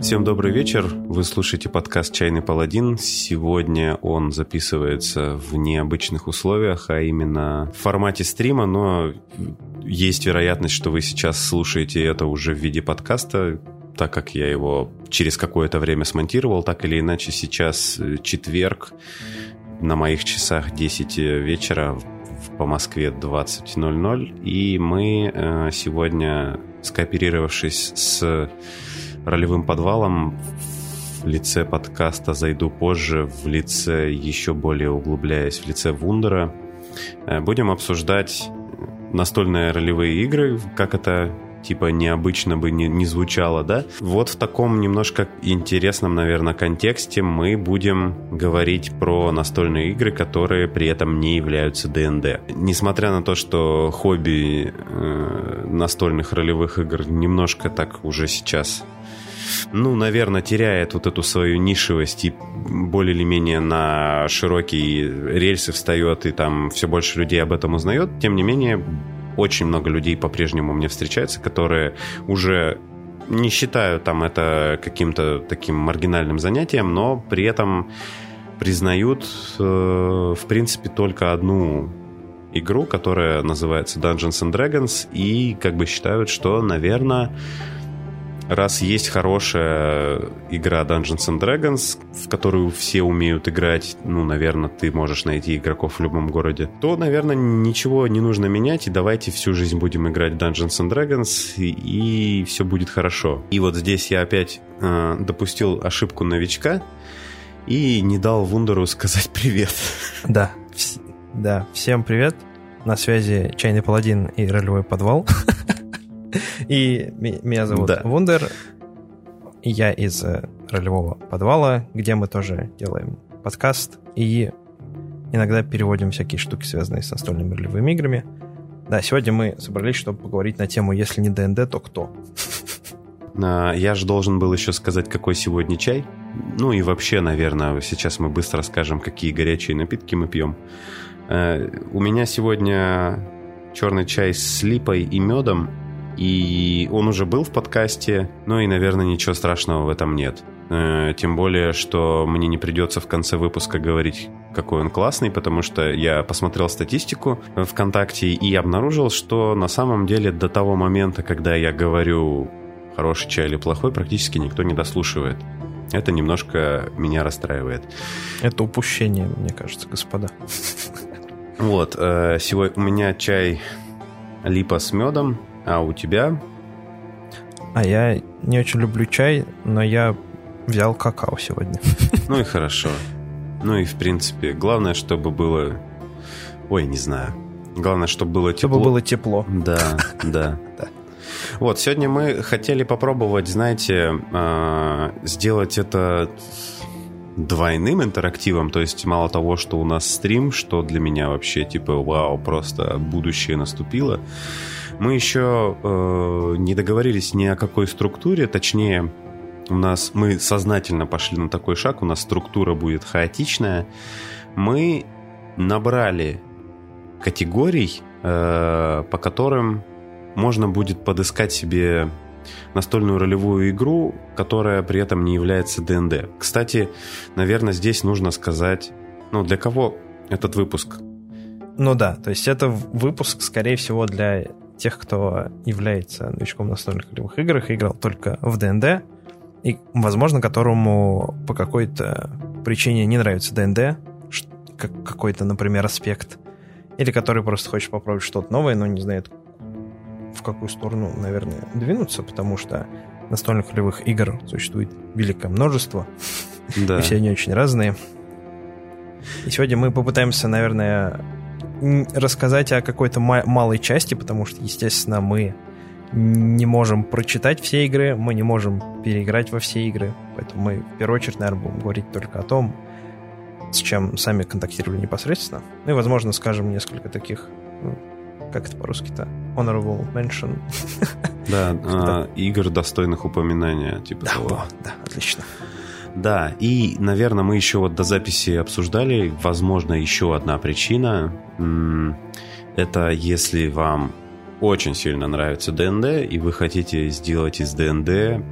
Всем добрый вечер. Вы слушаете подкаст «Чайный паладин». Сегодня он записывается в необычных условиях, а именно в формате стрима, но есть вероятность, что вы сейчас слушаете это уже в виде подкаста, так как я его через какое-то время смонтировал, так или иначе сейчас четверг, на моих часах 10 вечера, по Москве 20.00, и мы э, сегодня, скооперировавшись с ролевым подвалом в лице подкаста «Зайду позже», в лице, еще более углубляясь, в лице Вундера. Э, будем обсуждать настольные ролевые игры, как это типа необычно бы не, не звучало, да? Вот в таком немножко интересном, наверное, контексте мы будем говорить про настольные игры, которые при этом не являются ДНД. Несмотря на то, что хобби э, настольных ролевых игр немножко так уже сейчас ну, наверное, теряет вот эту свою нишевость и более или менее на широкие рельсы встает, и там все больше людей об этом узнает. Тем не менее, очень много людей по-прежнему мне встречается, которые уже не считают там это каким-то таким маргинальным занятием, но при этом признают, э, в принципе, только одну игру, которая называется Dungeons and Dragons, и как бы считают, что, наверное, раз есть хорошая игра Dungeons and Dragons, в которую все умеют играть, ну, наверное, ты можешь найти игроков в любом городе, то, наверное, ничего не нужно менять, и давайте всю жизнь будем играть Dungeons and Dragons, и, и все будет хорошо. И вот здесь я опять э, допустил ошибку новичка и не дал Вундеру сказать привет. Да, да, всем привет. На связи Чайный Паладин и Ролевой Подвал. И меня зовут да. Вундер. Я из э, ролевого подвала, где мы тоже делаем подкаст и иногда переводим всякие штуки, связанные с настольными ролевыми играми. Да, сегодня мы собрались, чтобы поговорить на тему «Если не ДНД, то кто?». А, я же должен был еще сказать, какой сегодня чай. Ну и вообще, наверное, сейчас мы быстро скажем, какие горячие напитки мы пьем. Э, у меня сегодня черный чай с липой и медом и он уже был в подкасте, но и, наверное, ничего страшного в этом нет. Э, тем более, что мне не придется в конце выпуска говорить, какой он классный, потому что я посмотрел статистику ВКонтакте и обнаружил, что на самом деле до того момента, когда я говорю хороший чай или плохой, практически никто не дослушивает. Это немножко меня расстраивает. Это упущение, мне кажется, господа. Вот, э, сегодня у меня чай липа с медом, а у тебя? А я не очень люблю чай, но я взял какао сегодня. Ну и хорошо. Ну и в принципе, главное, чтобы было... Ой, не знаю. Главное, чтобы было тепло. Чтобы было тепло. Да, да. Вот, сегодня мы хотели попробовать, знаете, а, сделать это двойным интерактивом, то есть мало того, что у нас стрим, что для меня вообще типа вау, просто будущее наступило, мы еще э, не договорились ни о какой структуре, точнее, у нас мы сознательно пошли на такой шаг, у нас структура будет хаотичная. Мы набрали категорий, э, по которым можно будет подыскать себе настольную ролевую игру, которая при этом не является ДНД. Кстати, наверное, здесь нужно сказать, ну, для кого этот выпуск? Ну да, то есть это выпуск, скорее всего, для тех, кто является новичком настольных игровых играх, играл только в ДНД, и, возможно, которому по какой-то причине не нравится ДНД, как какой-то, например, аспект, или который просто хочет попробовать что-то новое, но не знает, в какую сторону, наверное, двинуться, потому что настольных ролевых игр существует великое множество, да. и все они очень разные. И сегодня мы попытаемся, наверное, рассказать о какой-то малой части, потому что, естественно, мы не можем прочитать все игры, мы не можем переиграть во все игры, поэтому мы в первую очередь, наверное, будем говорить только о том, с чем сами контактировали непосредственно. Ну и, возможно, скажем несколько таких, ну, как это по-русски-то, honorable mention. Да, а, игр достойных упоминания, типа того. да, отлично. Да, и, наверное, мы еще вот до записи обсуждали, возможно, еще одна причина. Это если вам очень сильно нравится ДНД, и вы хотите сделать из ДНД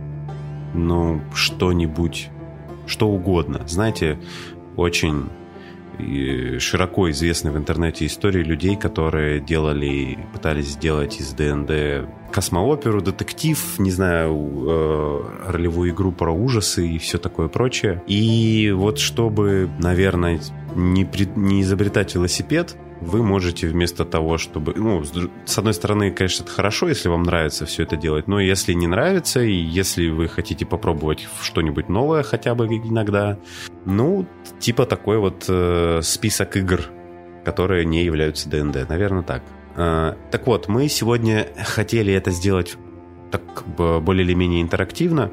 ну, что-нибудь, что угодно. Знаете, очень широко известны в интернете истории людей, которые делали, пытались сделать из ДНД космооперу, детектив, не знаю, э, ролевую игру про ужасы и все такое прочее. И вот чтобы, наверное, не, при, не изобретать велосипед, вы можете вместо того, чтобы... Ну, с одной стороны, конечно, это хорошо, если вам нравится все это делать, но если не нравится, и если вы хотите попробовать что-нибудь новое хотя бы иногда, ну, типа такой вот э, список игр, которые не являются ДНД. Наверное, так. Э, так вот, мы сегодня хотели это сделать так более или менее интерактивно,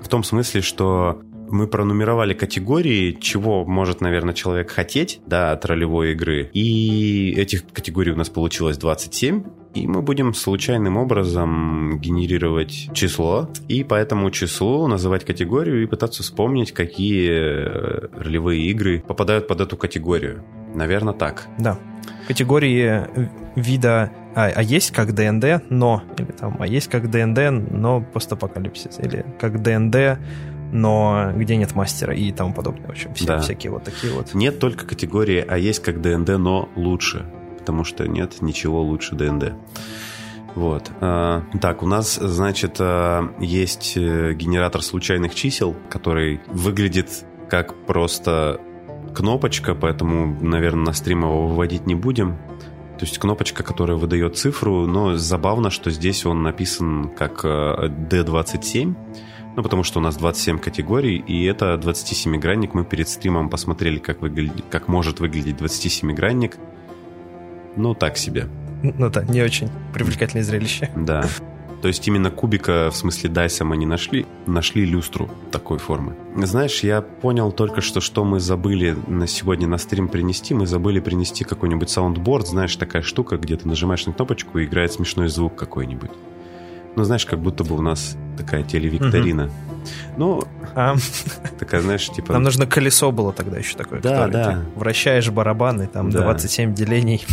в том смысле, что мы пронумеровали категории, чего может, наверное, человек хотеть, да, от ролевой игры. И этих категорий у нас получилось 27. И мы будем случайным образом генерировать число, и по этому числу называть категорию и пытаться вспомнить, какие э, ролевые игры попадают под эту категорию. Наверное, так. Да. Категории вида а, а есть как ДНД, но, или там, а есть как ДНД, но постапокалипсис, или как ДНД, но где нет мастера и тому подобное. В общем, все, да. всякие вот такие вот. Нет только категории, а есть как ДНД, но лучше. Потому что нет ничего лучше ДНД. Вот. А, так, у нас, значит, а, есть э, генератор случайных чисел, который выглядит как просто кнопочка, поэтому, наверное, на стрим его выводить не будем. То есть кнопочка, которая выдает цифру, но забавно, что здесь он написан как D27, э, ну, потому что у нас 27 категорий, и это 27-гранник. Мы перед стримом посмотрели, как, выглядит, как может выглядеть 27-гранник. Ну, так себе. Ну да, не очень привлекательное зрелище. Да. То есть именно кубика, в смысле дайса мы не нашли, нашли люстру такой формы. Знаешь, я понял только что, что мы забыли на сегодня на стрим принести. Мы забыли принести какой-нибудь soundboard, знаешь, такая штука, где ты нажимаешь на кнопочку и играет смешной звук какой-нибудь. Ну, знаешь, как будто бы у нас такая телевикторина. Угу. Ну, а... такая, знаешь, типа... Нам нужно колесо было тогда еще такое. Да, да. Вращаешь барабаны, там да. 27 делений.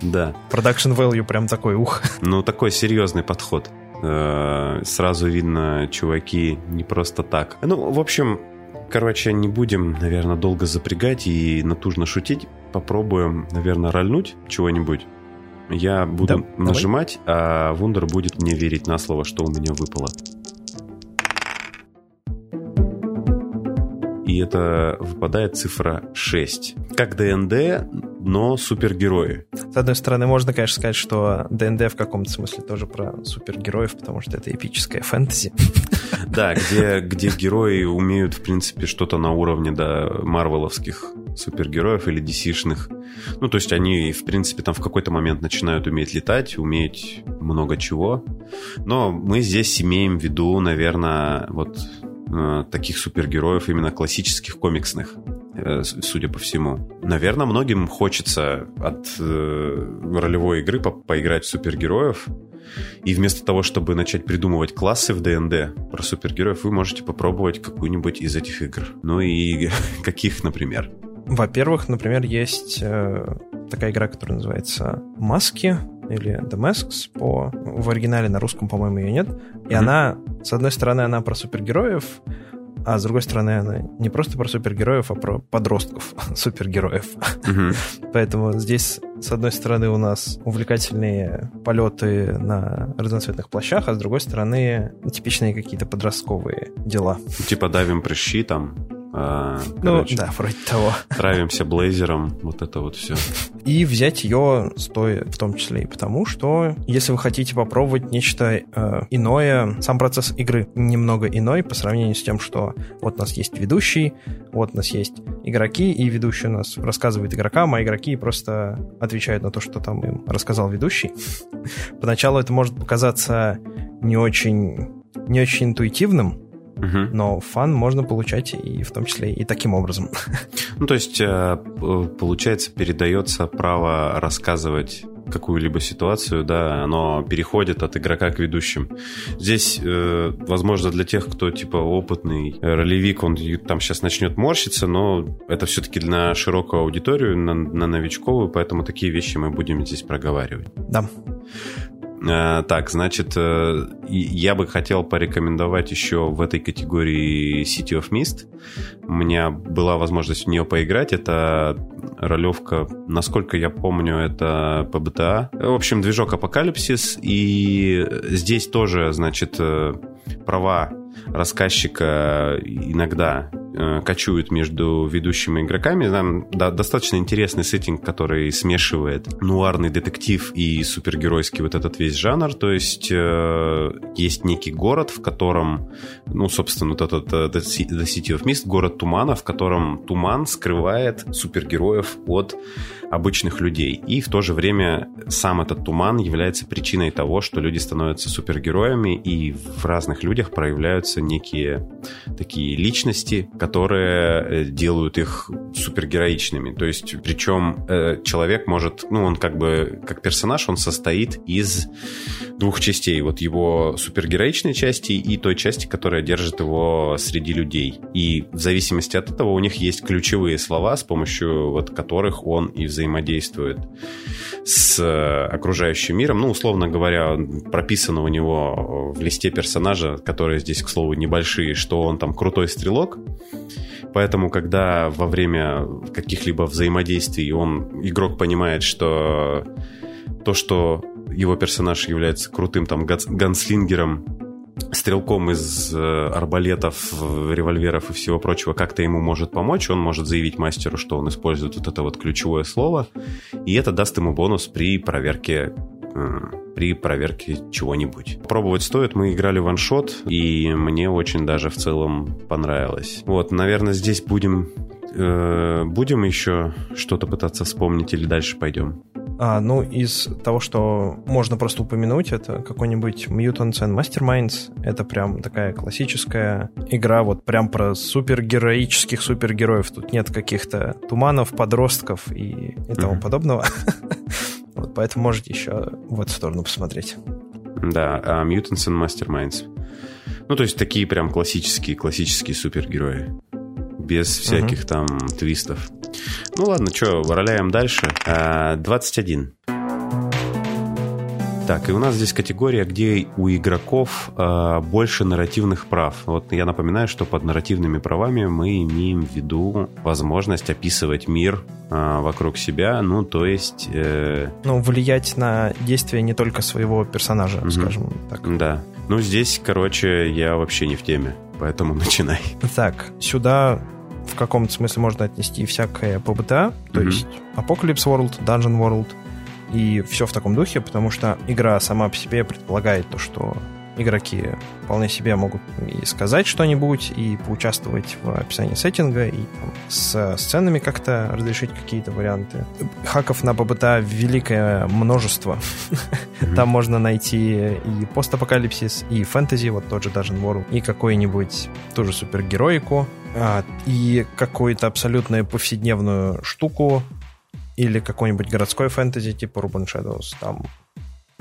Да. Production value прям такой, ух. Ну, такой серьезный подход. Э, сразу видно, чуваки не просто так. Ну, в общем, короче, не будем, наверное, долго запрягать и натужно шутить. Попробуем, наверное, рольнуть чего-нибудь. Я буду да, нажимать, давай. а Вундер будет мне верить на слово, что у меня выпало. И это выпадает цифра 6. Как ДНД, но супергерои. С одной стороны, можно, конечно, сказать, что ДНД в каком-то смысле тоже про супергероев, потому что это эпическая фэнтези. Да, где, где герои умеют, в принципе, что-то на уровне, да, марвеловских супергероев или DC-шных. Ну, то есть они, в принципе, там в какой-то момент начинают уметь летать, уметь много чего. Но мы здесь имеем в виду, наверное, вот э, таких супергероев именно классических комиксных. Э, судя по всему. Наверное, многим хочется от э, ролевой игры по поиграть в супергероев. И вместо того, чтобы начать придумывать классы в ДНД про супергероев, вы можете попробовать какую-нибудь из этих игр. Ну и каких, например? Во-первых, например, есть э, такая игра, которая называется «Маски», или The Masks по... В оригинале на русском, по-моему, ее нет. И mm-hmm. она, с одной стороны, она про супергероев, а с другой стороны, она не просто про супергероев, а про подростков супергероев. Угу. Поэтому здесь, с одной стороны, у нас увлекательные полеты на разноцветных плащах, а с другой стороны, типичные какие-то подростковые дела. Типа давим прыщи там. А, ну, короче, да, вроде того. Травимся блейзером, вот это вот все. И взять ее стоит в том числе и потому, что если вы хотите попробовать нечто э, иное, сам процесс игры немного иной по сравнению с тем, что вот у нас есть ведущий, вот у нас есть игроки, и ведущий у нас рассказывает игрокам, а игроки просто отвечают на то, что там им рассказал ведущий. Поначалу это может показаться не очень, не очень интуитивным, Угу. Но фан можно получать и в том числе и таким образом. Ну, то есть, э, получается, передается право рассказывать какую-либо ситуацию, да, оно переходит от игрока к ведущим. Здесь, э, возможно, для тех, кто типа опытный ролевик, он там сейчас начнет морщиться, но это все-таки на широкую аудиторию, на, на новичковую, поэтому такие вещи мы будем здесь проговаривать. Да. Э, так, значит, э, я бы хотел порекомендовать еще в этой категории City of Mist. У меня была возможность в нее поиграть. Это ролевка, насколько я помню, это PBTA. В общем, движок Апокалипсис. И здесь тоже, значит, э, права рассказчика иногда кочуют между ведущими игроками. Там да, достаточно интересный сеттинг, который смешивает нуарный детектив и супергеройский вот этот весь жанр. То есть э, есть некий город, в котором, ну, собственно, вот этот э, The City of Mist, город тумана, в котором туман скрывает супергероев от обычных людей. И в то же время сам этот туман является причиной того, что люди становятся супергероями, и в разных людях проявляются некие такие личности, которые э, делают их супергероичными. То есть, причем э, человек может, ну, он как бы, как персонаж, он состоит из двух частей. Вот его супергероичной части и той части, которая держит его среди людей. И в зависимости от этого у них есть ключевые слова, с помощью вот которых он и взаимодействует взаимодействует с э, окружающим миром. Ну, условно говоря, прописано у него в листе персонажа, которые здесь, к слову, небольшие, что он там крутой стрелок. Поэтому, когда во время каких-либо взаимодействий он, игрок понимает, что то, что его персонаж является крутым там ганслингером, стрелком из э, арбалетов, револьверов и всего прочего как-то ему может помочь, он может заявить мастеру, что он использует вот это вот ключевое слово, и это даст ему бонус при проверке э, при проверке чего-нибудь. Пробовать стоит. Мы играли ваншот, и мне очень даже в целом понравилось. Вот, наверное, здесь будем э, будем еще что-то пытаться вспомнить или дальше пойдем? А, ну, из того, что можно просто упомянуть, это какой-нибудь Mutants and Masterminds. Это прям такая классическая игра, вот прям про супергероических супергероев. Тут нет каких-то туманов, подростков и, и тому mm-hmm. подобного. вот, поэтому можете еще в эту сторону посмотреть. Да, а Mutants and Masterminds. Ну, то есть такие прям классические, классические супергерои. Без всяких угу. там твистов. Ну ладно, что, роляем дальше. 21. А, так, и у нас здесь категория, где у игроков э, больше нарративных прав. Вот я напоминаю, что под нарративными правами мы имеем в виду возможность описывать мир э, вокруг себя, ну, то есть... Э... Ну, влиять на действия не только своего персонажа, угу. скажем так. Да. Ну, здесь, короче, я вообще не в теме, поэтому начинай. Так, сюда в каком-то смысле можно отнести всякое ПБТА, то mm-hmm. есть Apocalypse World, Dungeon World и все в таком духе, потому что игра сама по себе предполагает то, что игроки вполне себе могут и сказать что-нибудь, и поучаствовать в описании сеттинга, и там, с сценами как-то разрешить какие-то варианты. Хаков на ПБТА великое множество. Mm-hmm. Там можно найти и постапокалипсис, и фэнтези, вот тот же Dungeon World, и какой-нибудь тоже супергероику, а, и какую-то абсолютно повседневную штуку, или какой-нибудь городской фэнтези типа Urban Shadows. Там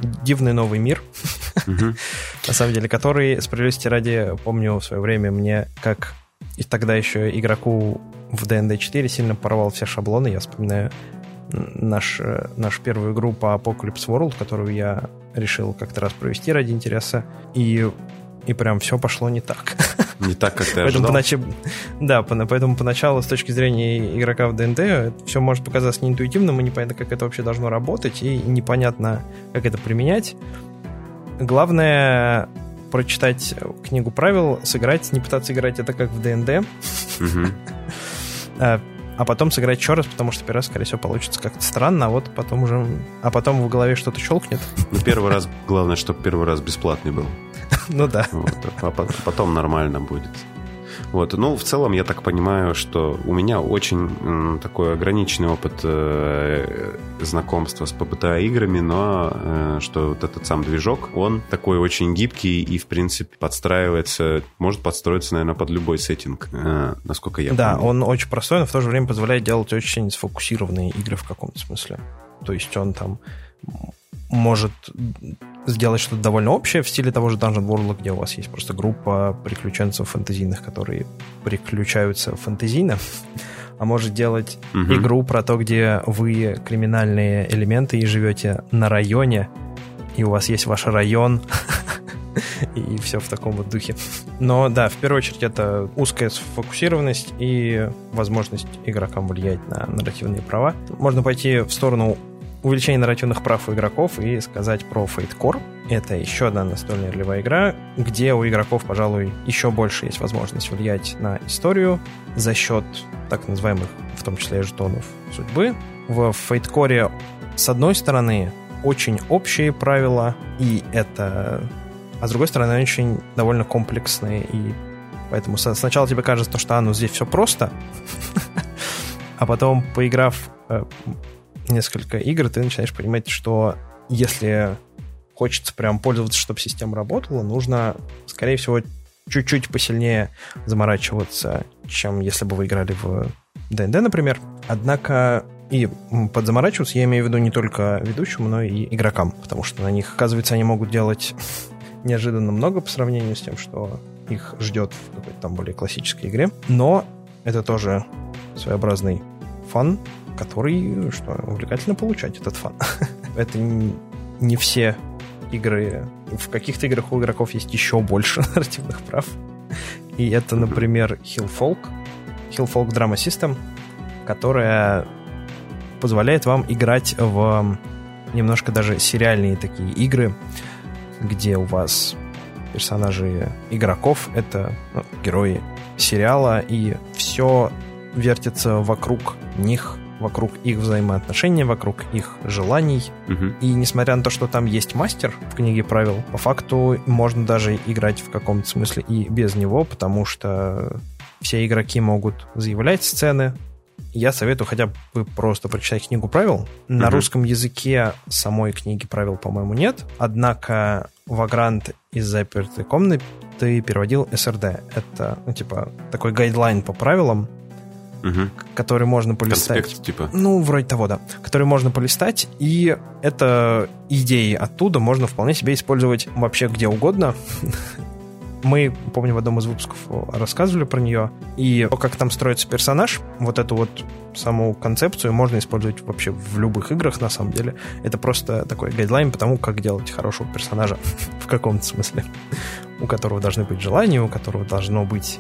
дивный новый мир, на самом деле, который, справедливости ради, помню в свое время мне, как и тогда еще игроку в D&D 4 сильно порвал все шаблоны. Я вспоминаю наш, э, нашу первую игру по Apocalypse World, которую я решил как-то раз провести ради интереса. И и прям все пошло не так. Не так, как ты ожидал? Понач... Да, поэтому поначалу с точки зрения игрока в ДНД все может показаться неинтуитивным, и непонятно, как это вообще должно работать, и непонятно, как это применять. Главное прочитать книгу правил, сыграть, не пытаться играть это как в ДНД. А, потом сыграть еще раз, потому что первый раз, скорее всего, получится как-то странно, а вот потом уже... А потом в голове что-то щелкнет. Ну, первый раз, главное, чтобы первый раз бесплатный был. Ну да. А потом нормально будет. Вот, ну, в целом, я так понимаю, что у меня очень такой ограниченный опыт э, знакомства с ПБТА играми, но э, что вот этот сам движок, он такой очень гибкий и, в принципе, подстраивается, может подстроиться, наверное, под любой сеттинг, э, насколько я Да, он очень простой, но в то же время позволяет делать очень сфокусированные игры в каком-то смысле. То есть он там может сделать что-то довольно общее в стиле того же Dungeon World, где у вас есть просто группа приключенцев фэнтезийных, которые приключаются фэнтезийно, а может делать угу. игру про то, где вы криминальные элементы и живете на районе, и у вас есть ваш район, и все в таком вот духе. Но да, в первую очередь это узкая сфокусированность и возможность игрокам влиять на нарративные права. Можно пойти в сторону увеличения нарративных прав у игроков и сказать про Fate Core. Это еще одна настольная ролевая игра, где у игроков, пожалуй, еще больше есть возможность влиять на историю за счет так называемых, в том числе жетонов судьбы. В Fate Core, с одной стороны, очень общие правила, и это... А с другой стороны, они очень довольно комплексные, и поэтому сначала тебе кажется, что а, ну здесь все просто, а потом, поиграв э, несколько игр, ты начинаешь понимать, что если хочется прям пользоваться, чтобы система работала, нужно, скорее всего, чуть-чуть посильнее заморачиваться, чем если бы вы играли в ДНД, например. Однако и под заморачиваться я имею в виду не только ведущему, но и игрокам, потому что на них, оказывается, они могут делать неожиданно много по сравнению с тем, что их ждет в какой-то там более классической игре. Но это тоже своеобразный фан, который, что увлекательно получать этот фан. это не все игры. В каких-то играх у игроков есть еще больше нарративных прав. И это, например, Hillfolk. Hillfolk Drama System, которая позволяет вам играть в немножко даже сериальные такие игры, где у вас персонажи игроков — это ну, герои сериала, и все вертится вокруг них, вокруг их взаимоотношений, вокруг их желаний. Угу. И несмотря на то, что там есть мастер в книге правил, по факту можно даже играть в каком-то смысле и без него, потому что все игроки могут заявлять сцены, я советую хотя бы просто прочитать книгу правил. На угу. русском языке самой книги правил, по-моему, нет. Однако Вагрант из запертой комнаты переводил SRD. Это, ну, типа, такой guideline по правилам, угу. который можно полистать. Конспект, типа. Ну, вроде того, да. Который можно полистать, и это идеи оттуда можно вполне себе использовать вообще где угодно. Мы, помню, в одном из выпусков рассказывали про нее. И то, как там строится персонаж, вот эту вот саму концепцию можно использовать вообще в любых играх, на самом деле. Это просто такой guideline по тому, как делать хорошего персонажа в каком-то смысле. У которого должны быть желания, у которого должно быть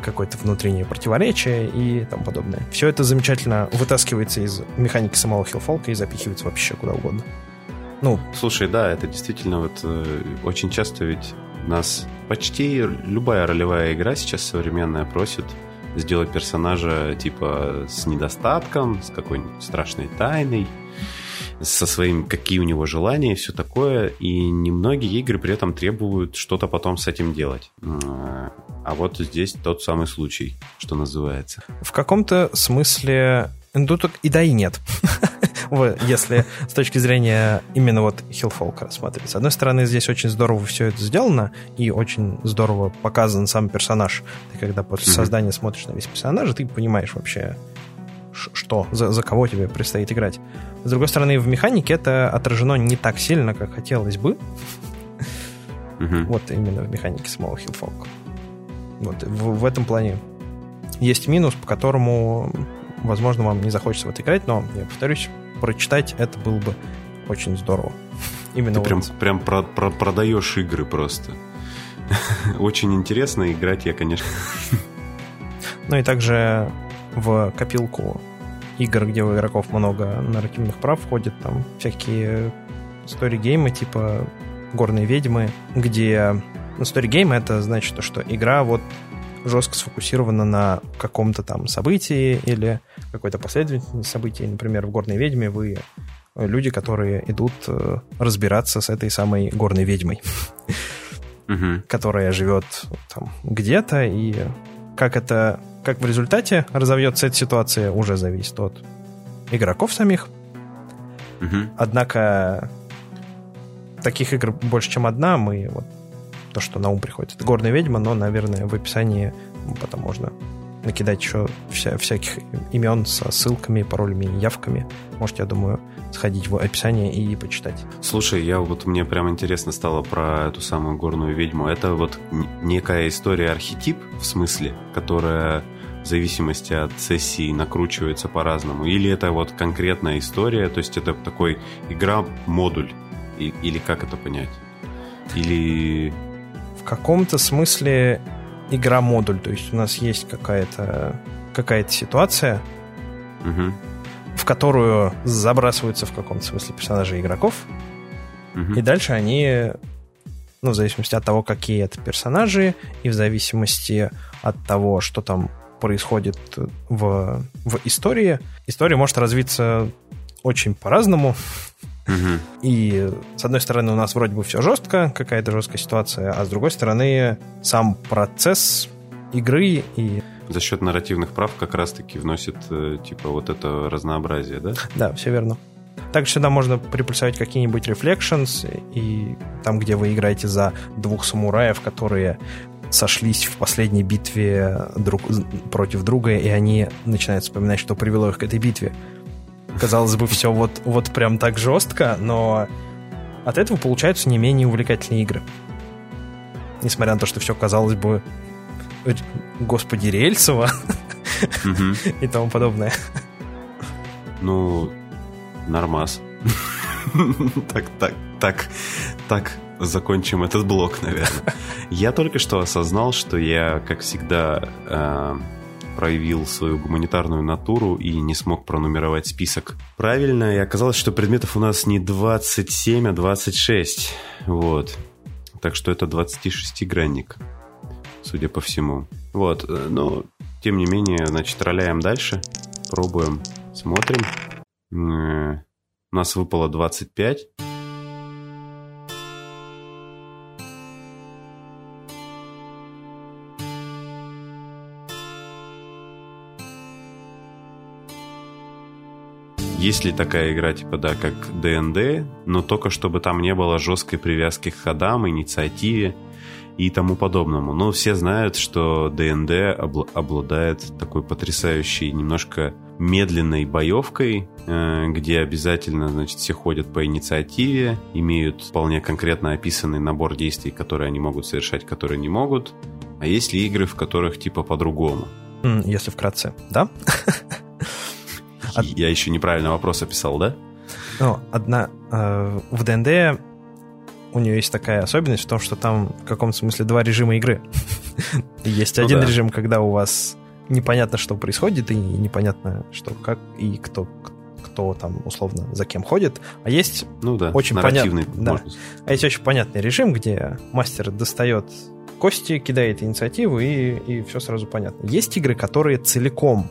какое-то внутреннее противоречие и тому подобное. Все это замечательно вытаскивается из механики самого хилфолка и запихивается вообще куда угодно. Ну, слушай, да, это действительно вот э, очень часто ведь нас почти любая ролевая игра сейчас современная просит сделать персонажа типа с недостатком, с какой-нибудь страшной тайной, со своим, какие у него желания и все такое. И немногие игры при этом требуют что-то потом с этим делать. А вот здесь тот самый случай, что называется. В каком-то смысле тут и да, и нет. Если с точки зрения именно вот Хиллфолка рассматривать. С одной стороны, здесь очень здорово все это сделано, и очень здорово показан сам персонаж. Ты когда после создания смотришь на весь персонажа, ты понимаешь вообще, что, за, за кого тебе предстоит играть. С другой стороны, в механике это отражено не так сильно, как хотелось бы. Вот именно в механике самого Hillfolk. Вот в, в этом плане есть минус, по которому возможно, вам не захочется в это играть, но, я повторюсь, прочитать это было бы очень здорово. Именно Ты вот. прям, прям про, про, продаешь игры просто. Очень интересно играть я, конечно. Ну и также в копилку игр, где у игроков много нарративных прав, входят там всякие стори-геймы типа «Горные ведьмы», где... Ну, стори-гейм — это значит то, что игра вот жестко сфокусирована на каком-то там событии или какой-то последовательности событий. Например, в «Горной ведьме» вы люди, которые идут э, разбираться с этой самой горной ведьмой, которая живет там где-то, и как это, как в результате разовьется эта ситуация, уже зависит от игроков самих. Однако таких игр больше, чем одна, мы вот то, что на ум приходит. Это горная ведьма, но, наверное, в описании потом можно накидать еще вся, всяких имен со ссылками, паролями и явками. Можете, я думаю, сходить в описание и почитать. Слушай, я вот мне прям интересно стало про эту самую горную ведьму. Это вот некая история архетип, в смысле, которая в зависимости от сессии накручивается по-разному. Или это вот конкретная история, то есть это такой игра-модуль или как это понять? Или... В каком-то смысле игра-модуль. То есть у нас есть какая-то какая ситуация, угу. в которую забрасываются в каком-то смысле персонажи игроков. Угу. И дальше они, ну, в зависимости от того, какие это персонажи, и в зависимости от того, что там происходит в, в истории, история может развиться очень по-разному. И с одной стороны у нас вроде бы все жестко, какая-то жесткая ситуация, а с другой стороны сам процесс игры и за счет нарративных прав как раз-таки вносит э, типа вот это разнообразие, да? Да, все верно. Также сюда можно приплюсовать какие-нибудь reflections, и там, где вы играете за двух самураев, которые сошлись в последней битве друг против друга, и они начинают вспоминать, что привело их к этой битве. Казалось бы, все вот, вот прям так жестко, но от этого получаются не менее увлекательные игры. Несмотря на то, что все казалось бы, господи, рельсово и тому подобное. Ну, нормас. так, так, так, так закончим этот блок, наверное. Я только что осознал, что я, как всегда, э, проявил свою гуманитарную натуру и не смог пронумеровать список правильно. И оказалось, что предметов у нас не 27, а 26. Вот. Так что это 26-гранник, судя по всему. Вот. Э, но, тем не менее, значит, роляем дальше. Пробуем, смотрим. Э, у нас выпало 25. Есть ли такая игра, типа, да, как ДНД, но только чтобы там не было жесткой привязки к ходам, инициативе и тому подобному. Но все знают, что ДНД обладает такой потрясающей, немножко медленной боевкой, э, где обязательно, значит, все ходят по инициативе, имеют вполне конкретно описанный набор действий, которые они могут совершать, которые не могут. А есть ли игры, в которых типа по-другому? Если вкратце, да? Я еще неправильно вопрос описал, да? Ну, одна... Э, в ДНД у нее есть такая особенность в том, что там в каком-то смысле два режима игры. есть ну, один да. режим, когда у вас непонятно, что происходит, и непонятно, что как и кто кто там условно за кем ходит, а есть ну да, очень понятный, да, а есть очень понятный режим, где мастер достает кости, кидает инициативу и, и все сразу понятно. Есть игры, которые целиком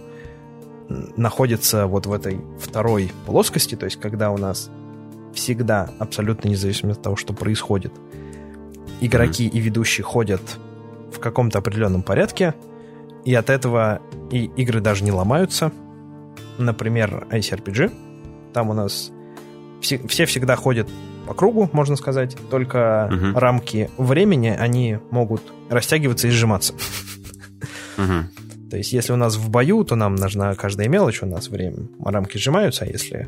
находится вот в этой второй плоскости, то есть когда у нас всегда, абсолютно независимо от того, что происходит, игроки mm-hmm. и ведущие ходят в каком-то определенном порядке, и от этого и игры даже не ломаются. Например, ICRPG. Там у нас все, все всегда ходят по кругу, можно сказать, только uh-huh. рамки времени, они могут растягиваться и сжиматься. Uh-huh. То есть, если у нас в бою, то нам нужна каждая мелочь, у нас время, рамки сжимаются, а если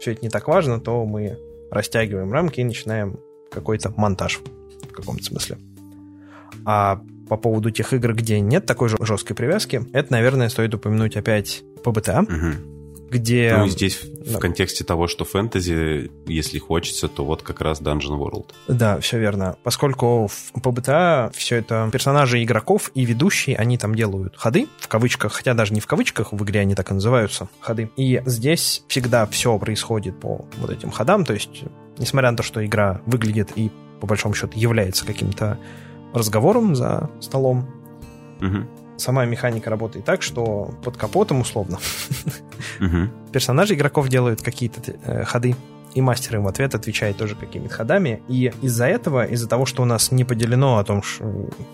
все это не так важно, то мы растягиваем рамки и начинаем какой-то монтаж в каком-то смысле. А по поводу тех игр, где нет такой жесткой привязки, это, наверное, стоит упомянуть опять ПБТА. Угу где... Ну, здесь да. в контексте того, что фэнтези, если хочется, то вот как раз Dungeon World. Да, все верно. Поскольку в ПБТА все это персонажи игроков и ведущие, они там делают ходы, в кавычках, хотя даже не в кавычках, в игре они так и называются, ходы. И здесь всегда все происходит по вот этим ходам, то есть, несмотря на то, что игра выглядит и по большому счету является каким-то разговором за столом, угу сама механика работает так, что под капотом условно персонажи игроков делают какие-то э, ходы, и мастер им в ответ отвечает тоже какими-то ходами. И из-за этого, из-за того, что у нас не поделено о том, что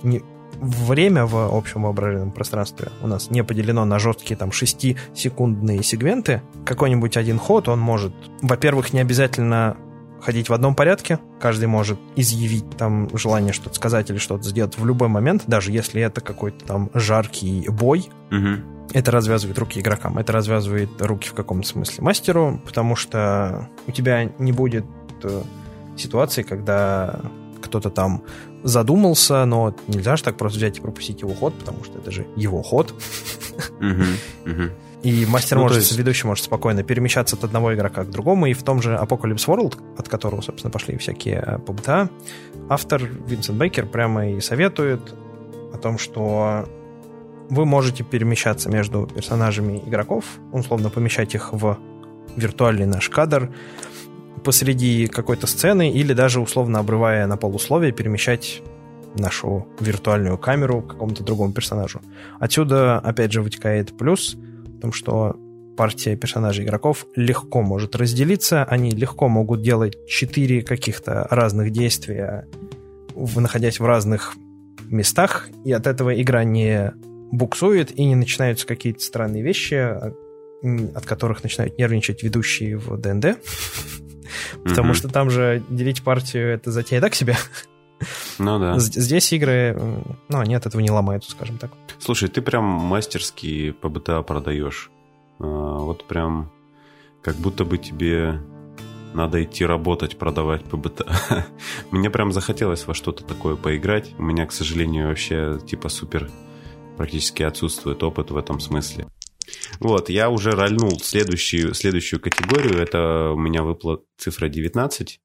не, время в общем воображаемом пространстве у нас не поделено на жесткие там 6-секундные сегменты, какой-нибудь один ход, он может, во-первых, не обязательно ходить в одном порядке. Каждый может изъявить там желание что-то сказать или что-то сделать в любой момент, даже если это какой-то там жаркий бой. Угу. Это развязывает руки игрокам, это развязывает руки в каком-то смысле мастеру, потому что у тебя не будет э, ситуации, когда кто-то там задумался, но нельзя же так просто взять и пропустить его ход, потому что это же его ход. И мастер Ну, может, есть- ведущий может спокойно перемещаться от одного игрока к другому, и в том же Apocalypse World, от которого, собственно, пошли всякие э, ПБТА, автор Винсент Бейкер прямо и советует о том, что вы можете перемещаться между персонажами игроков, условно помещать их в виртуальный наш кадр посреди какой-то сцены или даже условно обрывая на полусловие перемещать нашу виртуальную камеру к какому-то другому персонажу. Отсюда, опять же, вытекает плюс в том, что партия персонажей игроков легко может разделиться, они легко могут делать четыре каких-то разных действия, находясь в разных местах, и от этого игра не буксует и не начинаются какие-то странные вещи, от которых начинают нервничать ведущие в ДНД. Потому что там же делить партию это затея так себе. Ну да. Здесь игры, ну, они от этого не ломаются, скажем так. Слушай, ты прям мастерски ПБТА продаешь. А, Вот прям как будто бы тебе надо идти работать, продавать ПБТА. Мне прям захотелось во что-то такое поиграть. У меня, к сожалению, вообще типа супер практически отсутствует опыт в этом смысле. Вот, я уже рольнул следующую, следующую категорию. Это у меня выпала цифра 19.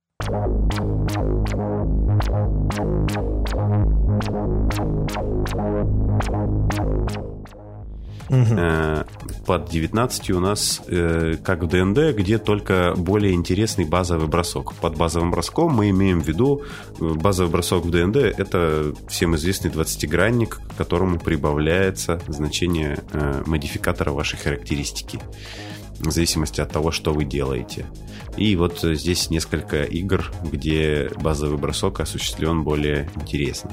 Э, Под 19 у нас, э, как в ДНД, где только более интересный базовый бросок. Под базовым броском мы имеем в виду э, базовый бросок в ДНД – это всем известный 20-гранник, к которому прибавляется значение модификатора вашей характеристики в зависимости от того, что вы делаете. И вот здесь несколько игр, где базовый бросок осуществлен более интересно.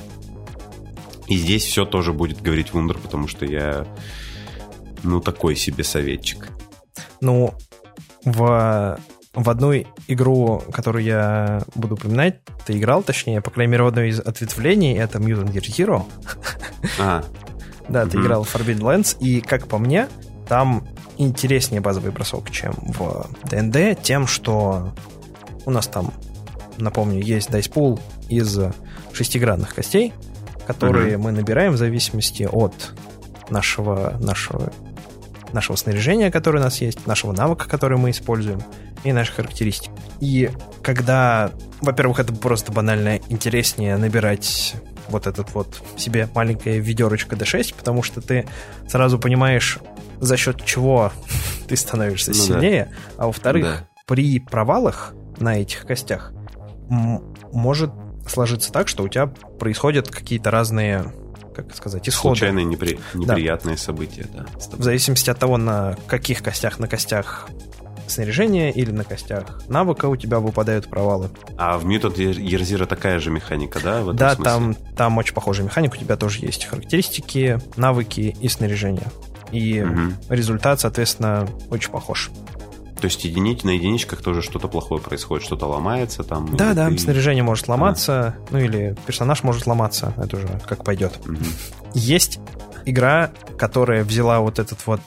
И здесь все тоже будет говорить Вундер, потому что я ну, такой себе советчик. Ну, в, в одну игру, которую я буду упоминать, ты играл, точнее, по крайней мере, в одно из ответвлений, это Mutant Year Zero. А, Да, ты играл в Forbidden Lands, и, как по мне, там интереснее базовый бросок, чем в ДНД, тем, что у нас там, напомню, есть дайспул из шестигранных костей, которые мы набираем в зависимости от нашего, нашего, нашего снаряжения, которое у нас есть, нашего навыка, который мы используем, и наших характеристик. И когда, во-первых, это просто банально интереснее набирать вот этот вот себе маленькое ведерочко D6, потому что ты сразу понимаешь, за счет чего ты становишься Ну да. сильнее, а во-вторых, Да. при провалах на этих костях может сложиться так, что у тебя происходят какие-то разные, как сказать, исходы. случайные непри- неприятные события, да. с тобой. В зависимости от того, на каких костях, на костях снаряжения или на костях навыка у тебя выпадают провалы. А в Mutant Year такая же механика, да? В этом да, смысле? там, там очень похожая механика, у тебя тоже есть характеристики, навыки и снаряжение. И Мгм. результат, соответственно, очень похож. То есть единить, на единичках тоже что-то плохое происходит, что-то ломается там. Да, да, ты- снаряжение может ломаться, ну или персонаж может ломаться, это уже как пойдет. Мгм. Есть игра, которая взяла вот этот вот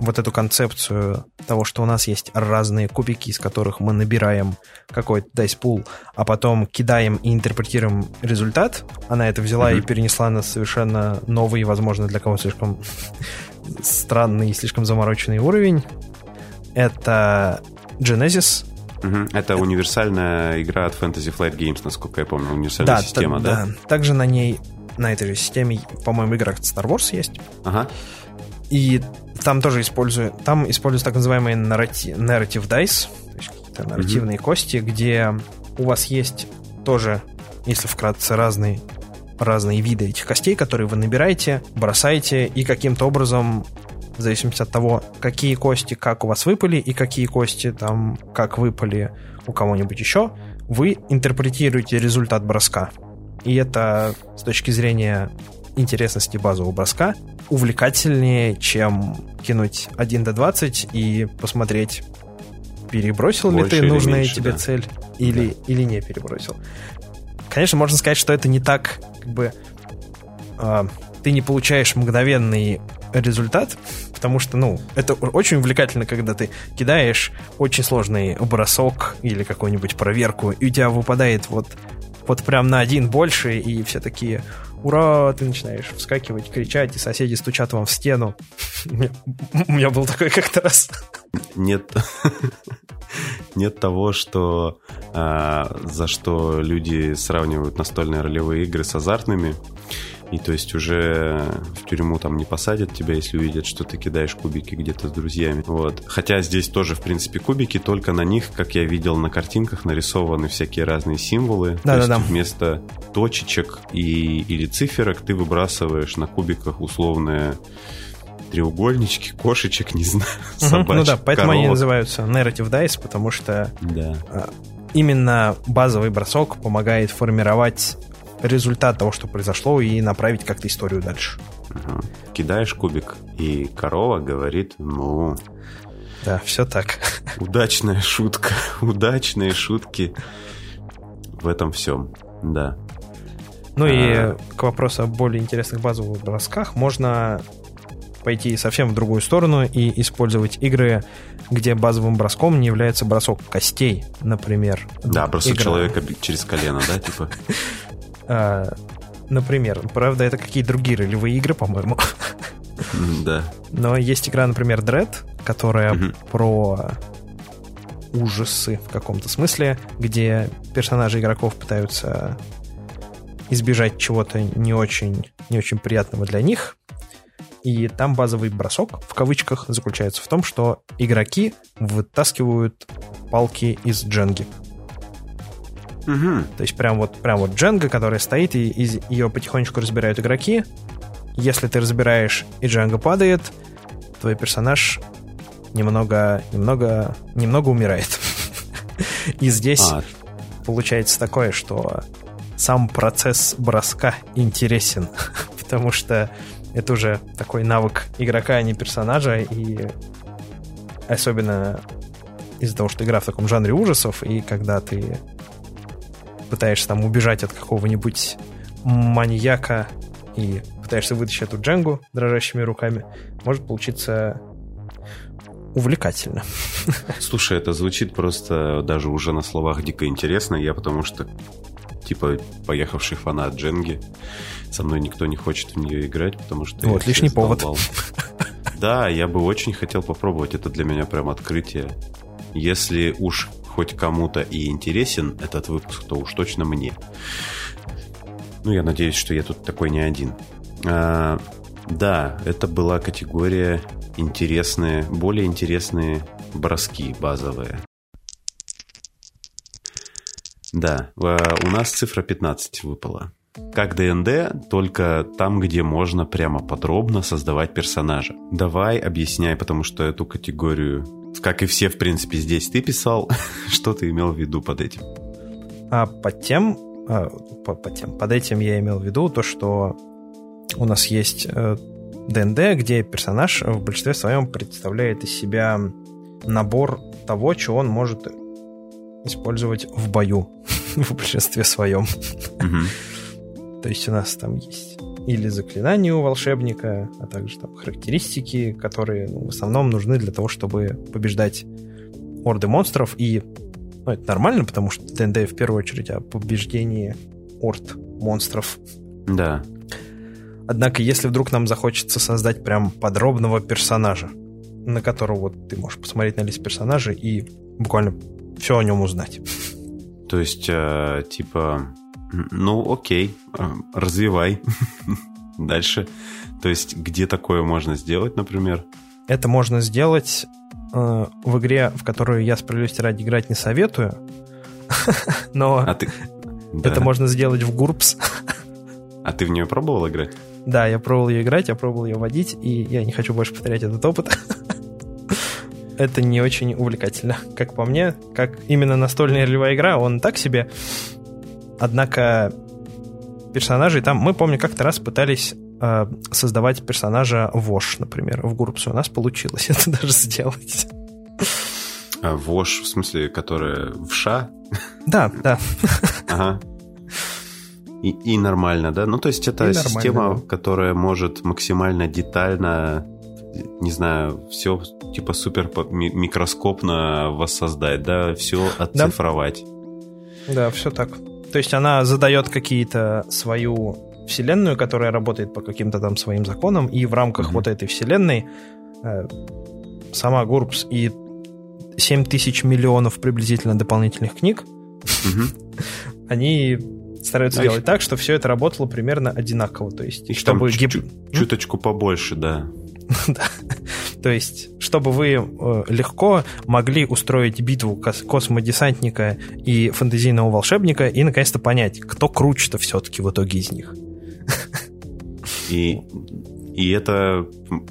вот эту концепцию того, что у нас есть разные кубики, из которых мы набираем какой-то дайспул, а потом кидаем и интерпретируем результат. Она это взяла Мгм. и перенесла на совершенно новый, возможно, для кого-то слишком странный и слишком замороченный уровень. Это Genesis. Мгм. Это универсальная игра от Fantasy Flight Games, насколько я помню, универсальная та- система, да? Также на ней, на этой же системе, по-моему, игра Star Wars есть. Ага. И там тоже использую, там используются так называемые наррати- narrative dice, то есть какие-то нарративные кости, где у вас есть тоже, если вкратце, разные, разные виды этих костей, которые вы набираете, бросаете, и каким-то образом, в зависимости от того, какие кости как у вас выпали, и какие кости там как выпали у кого-нибудь еще, вы интерпретируете результат броска. И это с точки зрения интересности базового броска увлекательнее, чем кинуть 1 до 20 и посмотреть, перебросил ли Больше ты или нужная меньше, тебе да. цель или, или не перебросил. Конечно, можно сказать, что это не так, как бы а, ты не получаешь мгновенный результат, потому что, ну, это очень увлекательно, когда ты кидаешь очень сложный бросок или какую-нибудь проверку, и у тебя выпадает вот вот прям на один больше, и все такие, ура, ты начинаешь вскакивать, кричать, и соседи стучат вам в стену. У меня был такой как-то раз. Нет, нет того, что а, за что люди сравнивают настольные ролевые игры с азартными. И то есть уже в тюрьму там не посадят тебя, если увидят, что ты кидаешь кубики где-то с друзьями. Вот. Хотя здесь тоже, в принципе, кубики, только на них, как я видел на картинках, нарисованы всякие разные символы. Да, то да, есть да. вместо точечек и, или циферок ты выбрасываешь на кубиках условные треугольнички, кошечек, не знаю, собачек, Ну да, поэтому они коровок. называются Narrative Dice, потому что Да. а, именно базовый бросок помогает формировать результат того, что произошло, и направить как-то историю дальше. Ага. Кидаешь кубик, и корова говорит, ну, Да, все так. удачная шутка, удачные шутки в этом всем, да. Ну и А. к вопросу о более интересных базовых бросках можно пойти совсем в другую сторону и использовать игры, где базовым броском не является бросок костей, например. Да, бросок Игра- человека через колено, да, типа? а, Например, правда, это какие другие ролевые игры, по-моему. Да. Но есть игра, например, Dread, которая Мгм. про ужасы в каком-то смысле, где персонажи игроков пытаются избежать чего-то не очень, не очень приятного для них. И там базовый бросок, в кавычках, заключается в том, что игроки вытаскивают палки из дженги. Мгм. То есть прям вот, прям вот дженга, которая стоит, и из ее потихонечку разбирают игроки. Если ты разбираешь, и дженга падает, твой персонаж немного, немного, немного умирает. И здесь А, получается такое, что сам процесс броска интересен, потому что это уже такой навык игрока, а не персонажа, и особенно из-за того, что игра в таком жанре ужасов, и когда ты пытаешься там убежать от какого-нибудь маньяка и пытаешься вытащить эту дженгу дрожащими руками, может получиться увлекательно. Слушай, это звучит просто даже уже на словах дико интересно. Я потому что, типа, поехавший фанат Дженги, со мной никто не хочет в нее играть, потому что... Вот, лишний повод. Да, я бы очень хотел попробовать. Это для меня прям открытие. Если уж хоть кому-то и интересен этот выпуск, то уж точно мне. Ну, я надеюсь, что я тут такой не один. А, да, это была категория интересные, более интересные броски базовые. Да, э, у нас цифра 15 выпала. Как ДНД, только там, где можно прямо подробно создавать персонажа. Давай объясняй, потому что эту категорию, как и все, в принципе, здесь ты писал, что ты имел в виду под этим? А под тем, а, по- под тем, под этим я имел в виду то, что у нас есть э, ДНД, где персонаж в большинстве своем представляет из себя набор того, что он может использовать в бою в большинстве своем. Мгм. То есть у нас там есть или заклинания у волшебника, а также там характеристики, которые ну, в основном нужны для того, чтобы побеждать орды монстров. И ну, это нормально, потому что ДНД в первую очередь о побеждении орд монстров. Да. Однако, если вдруг нам захочется создать прям подробного персонажа, на которого вот ты можешь посмотреть на лист персонажей и буквально все о нем узнать. То есть, э, типа, ну окей, э, развивай дальше. То есть, где такое можно сделать, например? Это можно сделать э, в игре, в которую я справедливости ради играть не советую, но А ты... это Да. можно сделать в Гурпс. А ты в нее пробовал играть? Да, я пробовал ее играть, я пробовал ее водить, и я не хочу больше повторять этот опыт. Это не очень увлекательно, как по мне. Как именно настольная ролевая игра, он так себе. Однако персонажей там... Мы, помню, как-то раз пытались э, создавать персонажа Вош, например, в Гурпсе. У нас получилось это даже сделать. А, ВОЖ, в смысле, которая в ша? Да, да. Ага. И, и нормально, да? Ну, то есть это И система, да. которая может максимально детально, не знаю, все типа супер микроскопно воссоздать, да, все оцифровать. Да, все так. То есть она задает какие-то свою вселенную, которая работает по каким-то там своим законам, и в рамках mm-hmm. вот этой вселенной э, сама Гурбс и 7 тысяч миллионов приблизительно дополнительных книг, mm-hmm. они стараются а делать так, что все это работало примерно одинаково. То есть, их чтобы гип... чуточку побольше, да. да. То есть, чтобы вы э, легко могли устроить битву космодесантника и фэнтезийного волшебника и наконец-то понять, кто круче-то все-таки в итоге из них. И, и это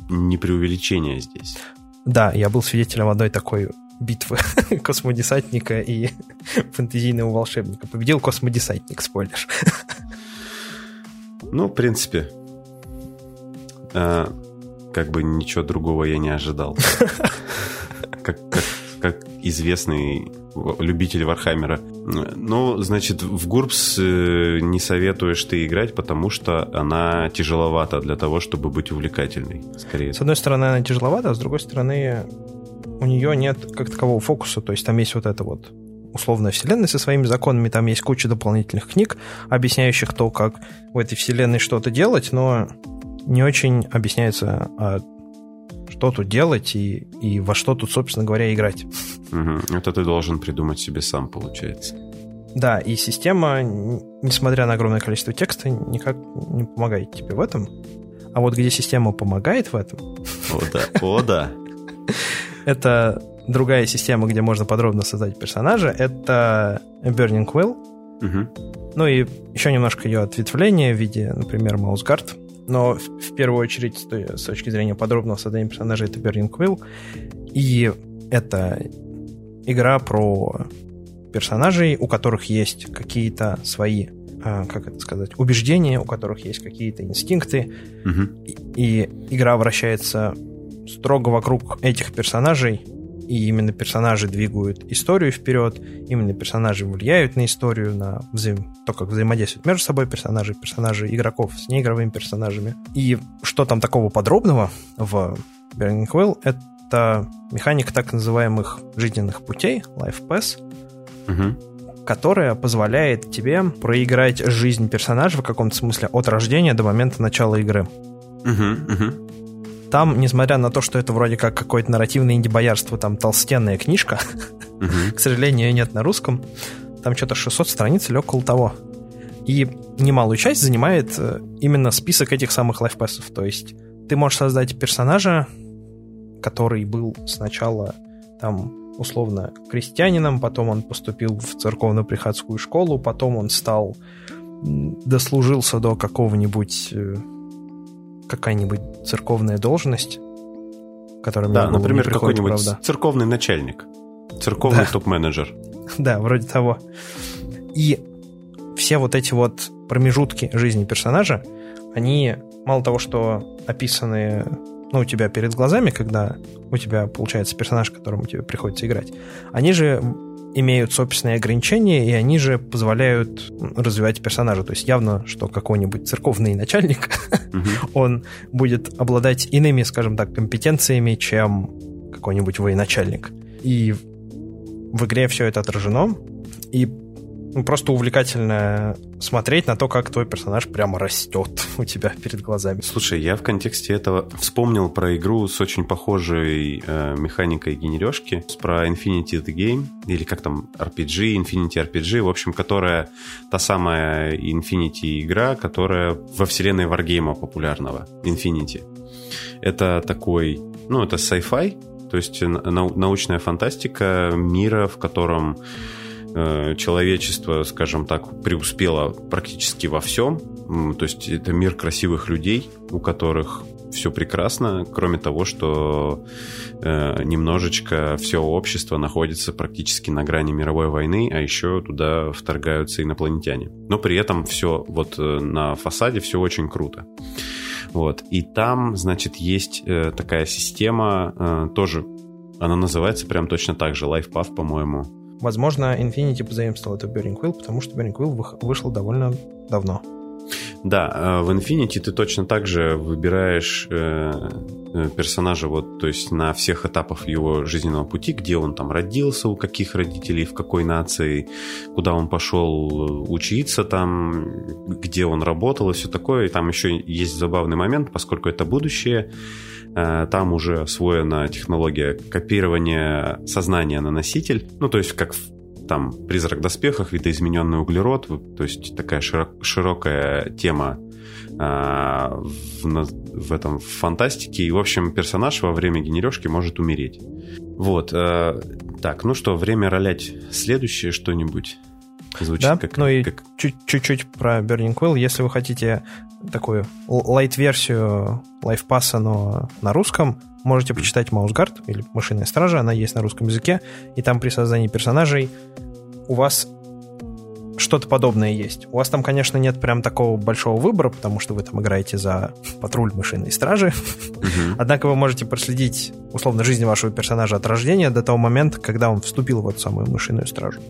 не преувеличение здесь. Да, я был свидетелем одной такой битвы космодесантника и фэнтезийного волшебника. Победил космодесантник, спойлер. Ну, в принципе, э, как бы ничего другого я не ожидал. Как, как, как известный любитель Warhammer а. Ну, значит, в GURPS э, не советуешь ты играть, потому что она тяжеловата для того, чтобы быть увлекательной, скорее. С одной стороны, она тяжеловата, а с другой стороны, у нее нет как такового фокуса, то есть там есть вот это вот условная вселенная со своими законами, там есть куча дополнительных книг, объясняющих то, как в этой вселенной что-то делать, но не очень объясняется, а что тут делать и, и во что тут, собственно говоря, играть. Угу. Это ты должен придумать себе сам, получается. Да, и система, несмотря на огромное количество текста, никак не помогает тебе в этом. А вот где система помогает в этом... О, да, о, да. Это другая система, где можно подробно создать персонажа. Это Burning Quill. Угу. Ну и еще немножко ее ответвление в виде, например, Маусгард. Но в, в первую очередь, с, точки зрения подробного создания персонажа, это Burning Quill. И это игра про персонажей, у которых есть какие-то свои, а, как это сказать, убеждения, у которых есть какие-то инстинкты. Угу. И, и игра вращается строго вокруг этих персонажей, и именно персонажи двигают историю вперед, именно персонажи влияют на историю, на взаим... то, как взаимодействуют между собой персонажи, персонажи игроков с неигровыми персонажами. И что там такого подробного в Burning Quill, это механика так называемых жизненных путей, Life Pass, угу. которая позволяет тебе проиграть жизнь персонажа в каком-то смысле от рождения до момента начала игры. Угу, угу. Там, несмотря на то, что это вроде как какое-то нарративное инди-боярство, там толстенная книжка, к сожалению, ее нет на русском, там что-то 600 страниц или около того. И немалую часть занимает э, именно список этих самых лайфпассов. То есть ты можешь создать персонажа, который был сначала там условно крестьянином, потом он поступил в церковно-приходскую школу, потом он стал дослужился до какого-нибудь э, какая-нибудь церковная должность, которая Да, например, какой-нибудь церковный начальник, церковный да. топ-менеджер. Да, вроде того. И все вот эти вот промежутки жизни персонажа, они мало того, что описаны ну, у тебя перед глазами, когда у тебя получается персонаж, которому тебе приходится играть, они же имеют собственные ограничения, и они же позволяют развивать персонажа. То есть явно, что какой-нибудь церковный начальник, он будет обладать иными, скажем так, компетенциями, чем какой-нибудь военачальник. И в игре все это отражено, и ну, просто увлекательно смотреть на то, как твой персонаж прямо растет у тебя перед глазами. Слушай, я в контексте этого вспомнил про игру с очень похожей э, механикой генережки, про Infinity the Game, или как там, RPG, Infinity RPG, в общем, которая та самая Infinity игра, которая во вселенной Wargame популярного, Infinity. Это такой, ну, это sci-fi, то есть научная фантастика мира, в котором человечество, скажем так, преуспело практически во всем. То есть это мир красивых людей, у которых все прекрасно, кроме того, что э, немножечко все общество находится практически на грани мировой войны, а еще туда вторгаются инопланетяне. Но при этом все вот э, на фасаде все очень круто. Вот. И там, значит, есть э, такая система, э, тоже, она называется прям точно так же, LifePath, по-моему, Возможно, Infinity позаимствовал это Burning Quill, потому что Burning Quill вышел довольно давно. Да, э, в Infinity ты точно так же выбираешь э, э, персонажа, вот, то есть на всех этапах его жизненного пути, где он там родился, у каких родителей, в какой нации, куда он пошел учиться там, где он работал и все такое. И там еще есть забавный момент, поскольку это будущее, там уже освоена технология копирования сознания на носитель, ну, то есть как там «Призрак в доспехах», «Видоизмененный углерод», то есть такая широкая тема а, в, в этом фантастике. И, в общем, персонаж во время генережки может умереть. Вот. А, так, ну что, время ролять следующее что-нибудь? Звучит да, как, ну и как... чуть-чуть про Burning Quill. Если вы хотите такую лайт-версию лайфпасса, но на русском, можете почитать Маусгард или Мышиная стража, она есть на русском языке, и там при создании персонажей у вас что-то подобное есть. У вас там, конечно, нет прям такого большого выбора, потому что вы там играете за патруль мышиной стражи. Однако вы можете проследить, условно, жизнь вашего персонажа от рождения до того момента, когда он вступил в эту самую мышиную стражу.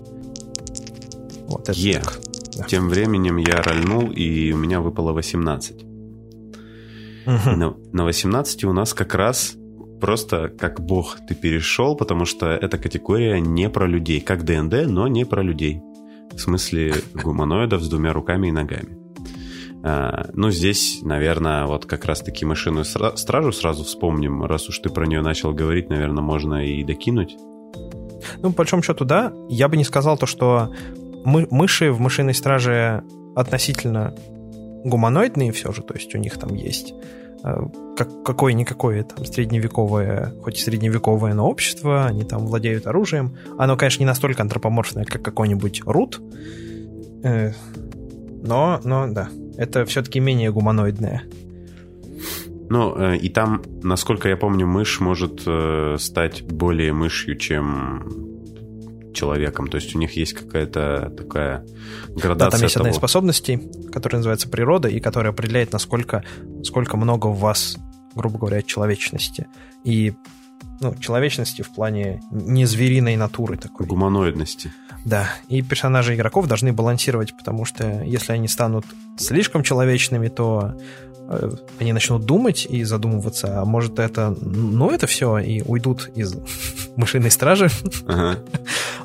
Вот это yeah. так. Да. Тем временем я рольнул, и у меня выпало 18. Uh-huh. На, на 18 у нас как раз просто как бог ты перешел, потому что эта категория не про людей, как ДНД, но не про людей. В смысле гуманоидов с двумя руками и ногами. А, ну, здесь, наверное, вот как раз-таки машинную стражу сразу вспомним. Раз уж ты про нее начал говорить, наверное, можно и докинуть. Ну, по большому счету, да. Я бы не сказал то, что мы, мыши в мышиной страже относительно гуманоидные все же, то есть у них там есть Э, как, какое-никакое там средневековое, хоть и средневековое, но общество, они там владеют оружием. Оно, конечно, не настолько антропоморфное, как какой-нибудь Рут, э, но, но да, это все-таки менее гуманоидное. Ну, э, и там, насколько я помню, мышь может стать более мышью, чем человеком. То есть у них есть какая-то такая градация. Да, там есть того... одна из способностей, которая называется природа, и которая определяет, насколько сколько много в вас, грубо говоря, человечности. И ну, человечности в плане не звериной натуры такой. Гуманоидности. Да, и персонажи игроков должны балансировать, потому что если они станут слишком человечными, то они начнут думать и задумываться, а может это, ну это все, и уйдут из мышиной стражи. Ага.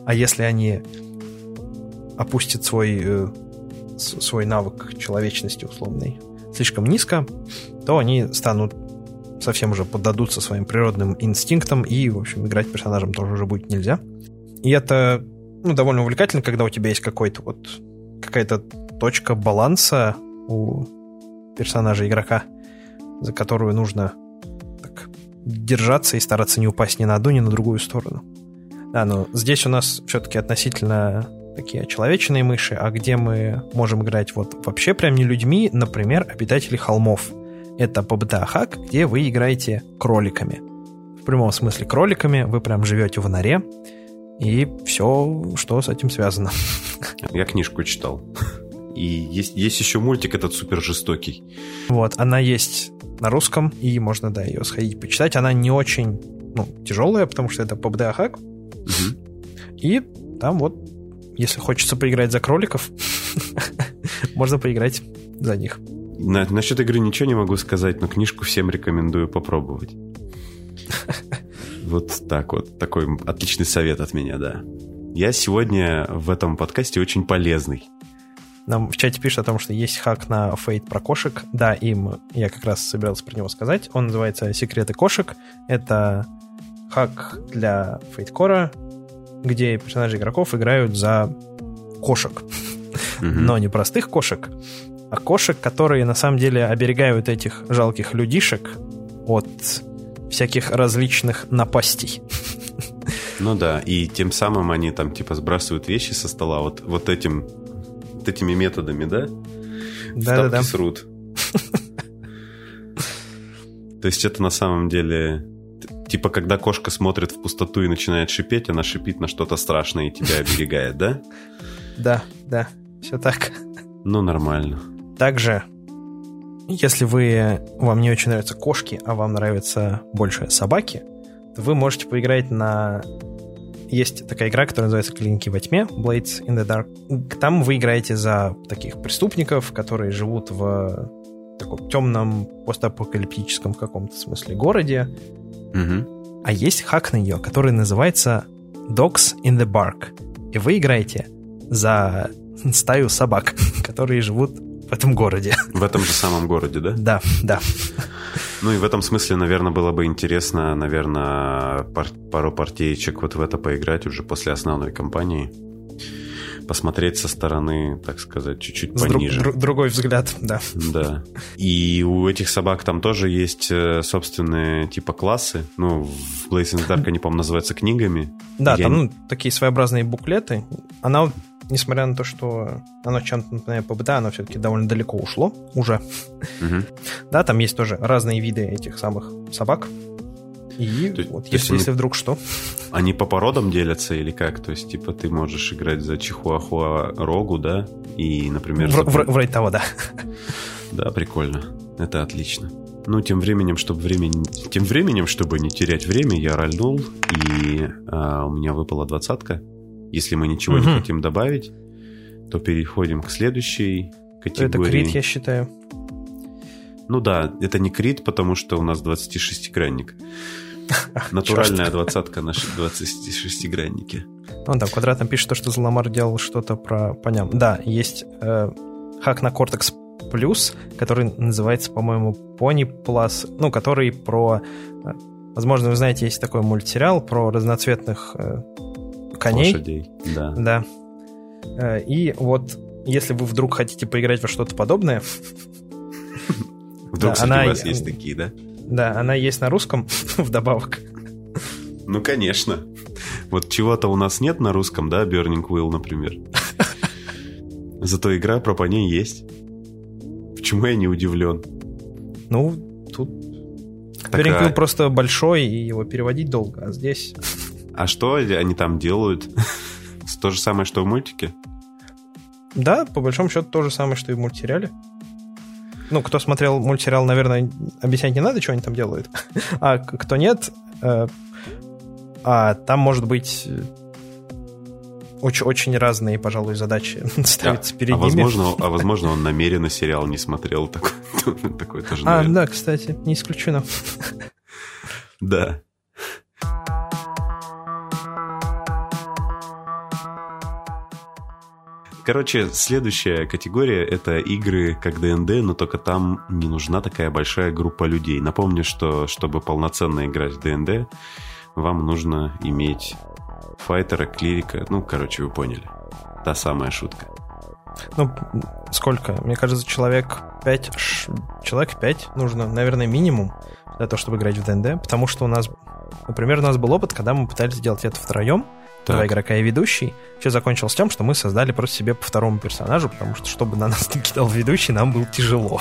А если они опустят свой, э, свой навык человечности условный слишком низко, то они станут совсем уже поддадутся своим природным инстинктам, и, в общем, играть персонажем тоже уже будет нельзя. И это ну, довольно увлекательно, когда у тебя есть какой-то вот какая-то точка баланса у персонажа игрока, за которую нужно так, держаться и стараться не упасть ни на одну, ни на другую сторону. Да, но здесь у нас все-таки относительно такие человечные мыши, а где мы можем играть вот вообще прям не людьми, например, обитатели холмов. Это PBTA хак, где вы играете кроликами. В прямом смысле кроликами, вы прям живете в норе, и все, что с этим связано. Я книжку читал. И есть, есть еще мультик этот супер жестокий. Вот, она есть на русском, и можно, да, ее сходить почитать. Она не очень ну, тяжелая, потому что это PBTA хак. Угу. И там вот если хочется поиграть за кроликов, можно поиграть за них. На, насчет игры ничего не могу сказать, но книжку всем рекомендую попробовать. Вот так вот. Такой отличный совет от меня, да. Я сегодня в этом подкасте очень полезный. Нам в чате пишут о том, что есть хак на фейт про кошек. Да, им я как раз собирался про него сказать. Он называется «Секреты кошек». Это хак для фейткора, где персонажи игроков играют за кошек. Но не простых кошек, а кошек, которые на самом деле оберегают этих жалких людишек от всяких различных напастей. Ну да, и тем самым они там типа сбрасывают вещи со стола вот, вот этим вот этими методами, да? Да, да, да. срут. То есть это на самом деле Типа, когда кошка смотрит в пустоту и начинает шипеть, она шипит на что-то страшное и тебя оберегает, да? Да, да, все так. Ну, нормально. Также, если вы, вам не очень нравятся кошки, а вам нравятся больше собаки, то вы можете поиграть на есть такая игра, которая называется «Клиники во тьме», Blades in the Dark. Там вы играете за таких преступников, которые живут в таком темном постапокалиптическом в каком-то смысле городе. Угу. А есть хак на нее, который называется Dogs in the Bark. И вы играете за стаю собак, которые живут в этом городе. В этом же самом городе, да? Да, да. Ну и в этом смысле, наверное, было бы интересно, наверное, пар- пару партиечек вот в это поиграть уже после основной кампании. Посмотреть со стороны, так сказать, чуть-чуть друг- пониже. дру- другой взгляд, да. Да. И у этих собак там тоже есть э, собственные типа классы. Ну, в Blazing Dark они, по-моему, называются книгами. Да, Я там не- ну, такие своеобразные буклеты. Она, несмотря на то, что оно чем-то напоминает ПБТ, оно все-таки довольно далеко ушло уже. Мгм. Да, там есть тоже разные виды этих самых собак. И То вот то если, они- если вдруг что. Они по породам делятся или как? То есть, типа, ты можешь играть за чихуахуа рогу, да? И, например... В- за- в- Вроде того, да. Да, прикольно. Это отлично. Ну, тем временем, чтобы времени... Тем временем, чтобы не терять время, я рольнул, и а, у меня выпала двадцатка. Если мы ничего не Мгм. хотим добавить, то переходим к следующей Это категории. крит, я считаю. Ну да, это не крит, потому что у нас 26-гранник. Натуральная двадцатка наши 26-гранники. Он там квадратно пишет то, что Зломар делал что-то про поням. Да, есть э, хак на Cortex Plus, который называется, по-моему, Pony Plus, ну, который про... э, Возможно, вы знаете, есть такой мультсериал про разноцветных э, коней. Лошадей, да. Да. Э, И вот если вы вдруг хотите поиграть во что-то подобное, Вдруг среди она- вас есть такие, да? да, она есть на русском вдобавок. Ну, конечно. Вот чего-то у нас нет на русском, да, Burning Wheel, например. Зато игра про коней есть. Почему я не удивлен? Ну, тут Так, Беринг а- просто большой, и его переводить долго, а здесь... А что они там делают? То же самое, что в мультике? Да, по большому счету то же самое, что и в мультсериале. Ну, кто смотрел мультсериал, наверное, объяснять не надо, что они там делают. А кто нет, э, а там может быть очень, очень разные, пожалуй, задачи ставятся перед а, ними. возможно, а возможно, он намеренно сериал не смотрел. Такой, такой тоже, А, наверное. да, кстати, не исключено. Да. Короче, следующая категория — это игры как ДНД, но только там не нужна такая большая группа людей. Напомню, что чтобы полноценно играть в ДНД, вам нужно иметь файтера, клирика. Ну, короче, вы поняли. Та самая шутка. Ну, сколько? Мне кажется, человек 5, человек 5 нужно, наверное, минимум для того, чтобы играть в ДНД, потому что у нас, например, у нас был опыт, когда мы пытались сделать это втроем, два Так. игрока и ведущий. Все закончилось тем, что мы создали просто себе по второму персонажу, потому что, чтобы на нас не кидал ведущий, нам было тяжело.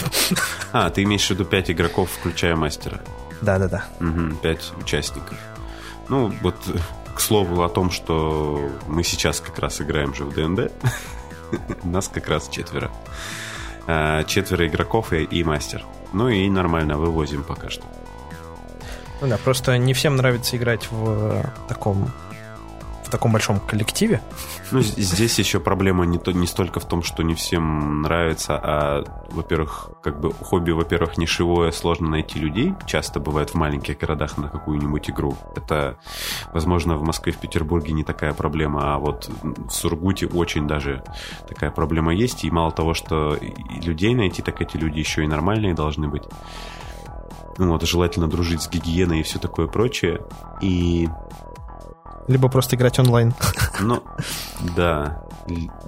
А, ты имеешь в виду 5 игроков, включая мастера. Да-да-да. Угу, пять участников. Ну, вот э, к слову о том, что мы сейчас как раз играем же в ДНД. Нас как раз четверо. А, Четверо игроков и, и мастер. Ну и нормально, вывозим пока что. Ну да, просто не всем нравится играть в таком в таком большом коллективе. Ну, здесь еще проблема не, то, не столько в том, что не всем нравится, а, во-первых, как бы хобби, во-первых, нишевое, сложно найти людей. Часто бывает в маленьких городах на какую-нибудь игру. Это, возможно, в Москве, в Петербурге не такая проблема, а вот в Сургуте очень даже такая проблема есть. И мало того, что людей найти, так эти люди еще и нормальные должны быть. Ну, вот, желательно дружить с гигиеной и все такое прочее. И Либо просто играть онлайн. ну, да.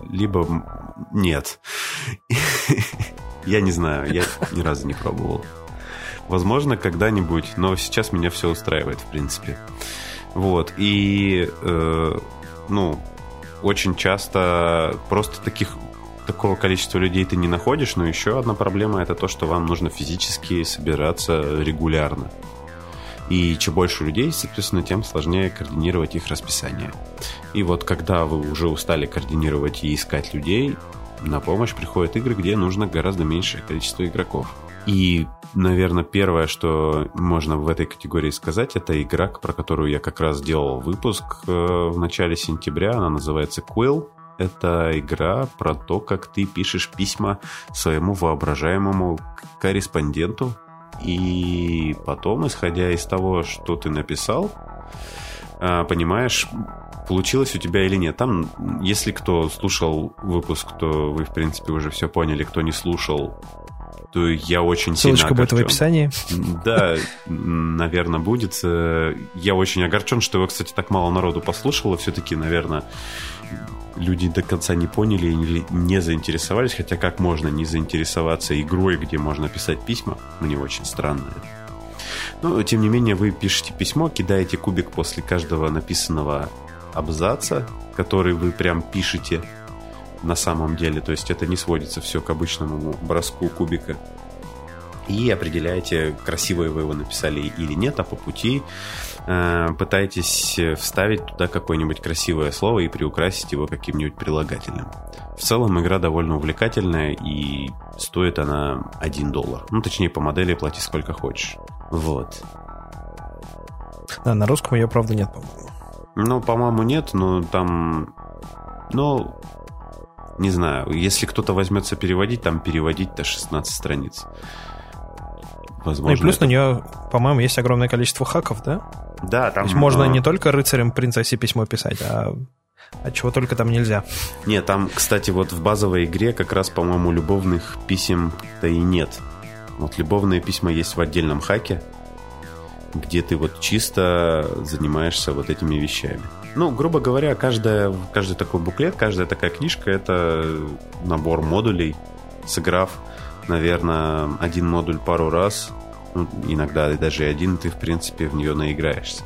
Либо нет. Я не знаю, я ни разу не пробовал. Возможно, когда-нибудь, но сейчас меня все устраивает, в принципе. Вот, и, э, ну, очень часто просто таких такого количества людей ты не находишь, но еще одна проблема это то, что вам нужно физически собираться регулярно. И чем больше людей, соответственно, тем сложнее координировать их расписание. И вот когда вы уже устали координировать и искать людей, на помощь приходят игры, где нужно гораздо меньшее количество игроков. И, наверное, первое, что можно в этой категории сказать, это игра, про которую я как раз делал выпуск э, в начале сентября. Она называется Quill. Это игра про то, как ты пишешь письма своему воображаемому корреспонденту. И потом, исходя из того, что ты написал, э, понимаешь, получилось у тебя или нет. Там, если кто слушал выпуск, то вы, в принципе, уже все поняли. Кто не слушал, то я очень Ссылочка сильно будет в описании. Да, наверное, будет. Я очень огорчен, что его, кстати, так мало народу послушало. Все-таки, наверное, люди до конца не поняли или не заинтересовались. Хотя как можно не заинтересоваться игрой, где можно писать письма? Мне очень странно Но, тем не менее, вы пишете письмо, кидаете кубик после каждого написанного абзаца, который вы прям пишете на самом деле. То есть это не сводится все к обычному броску кубика. И определяете, красивое вы его написали или нет, а по пути пытаетесь вставить туда какое-нибудь красивое слово и приукрасить его каким-нибудь прилагательным. В целом игра довольно увлекательная и стоит она 1 доллар. Ну, точнее, по модели плати сколько хочешь. Вот. Да, на русском ее, правда, нет, по-моему. Ну, по-моему, нет, но там... Ну, не знаю, если кто-то возьмется переводить, там переводить-то 16 страниц. Возможно, ну и плюс это... на нее, по-моему, есть огромное количество хаков, да? Да, там... То есть можно не только рыцарям принцессе письмо писать, а а чего только там нельзя. Нет, там, кстати, вот в базовой игре как раз, по-моему, любовных писем-то и нет. Вот любовные письма есть в отдельном хаке, где ты вот чисто занимаешься вот этими вещами. Ну, грубо говоря, каждая, каждый такой буклет, каждая такая книжка — это набор модулей. Сыграв, наверное, один модуль пару раз, ну, иногда даже один, ты, в принципе, в нее наиграешься.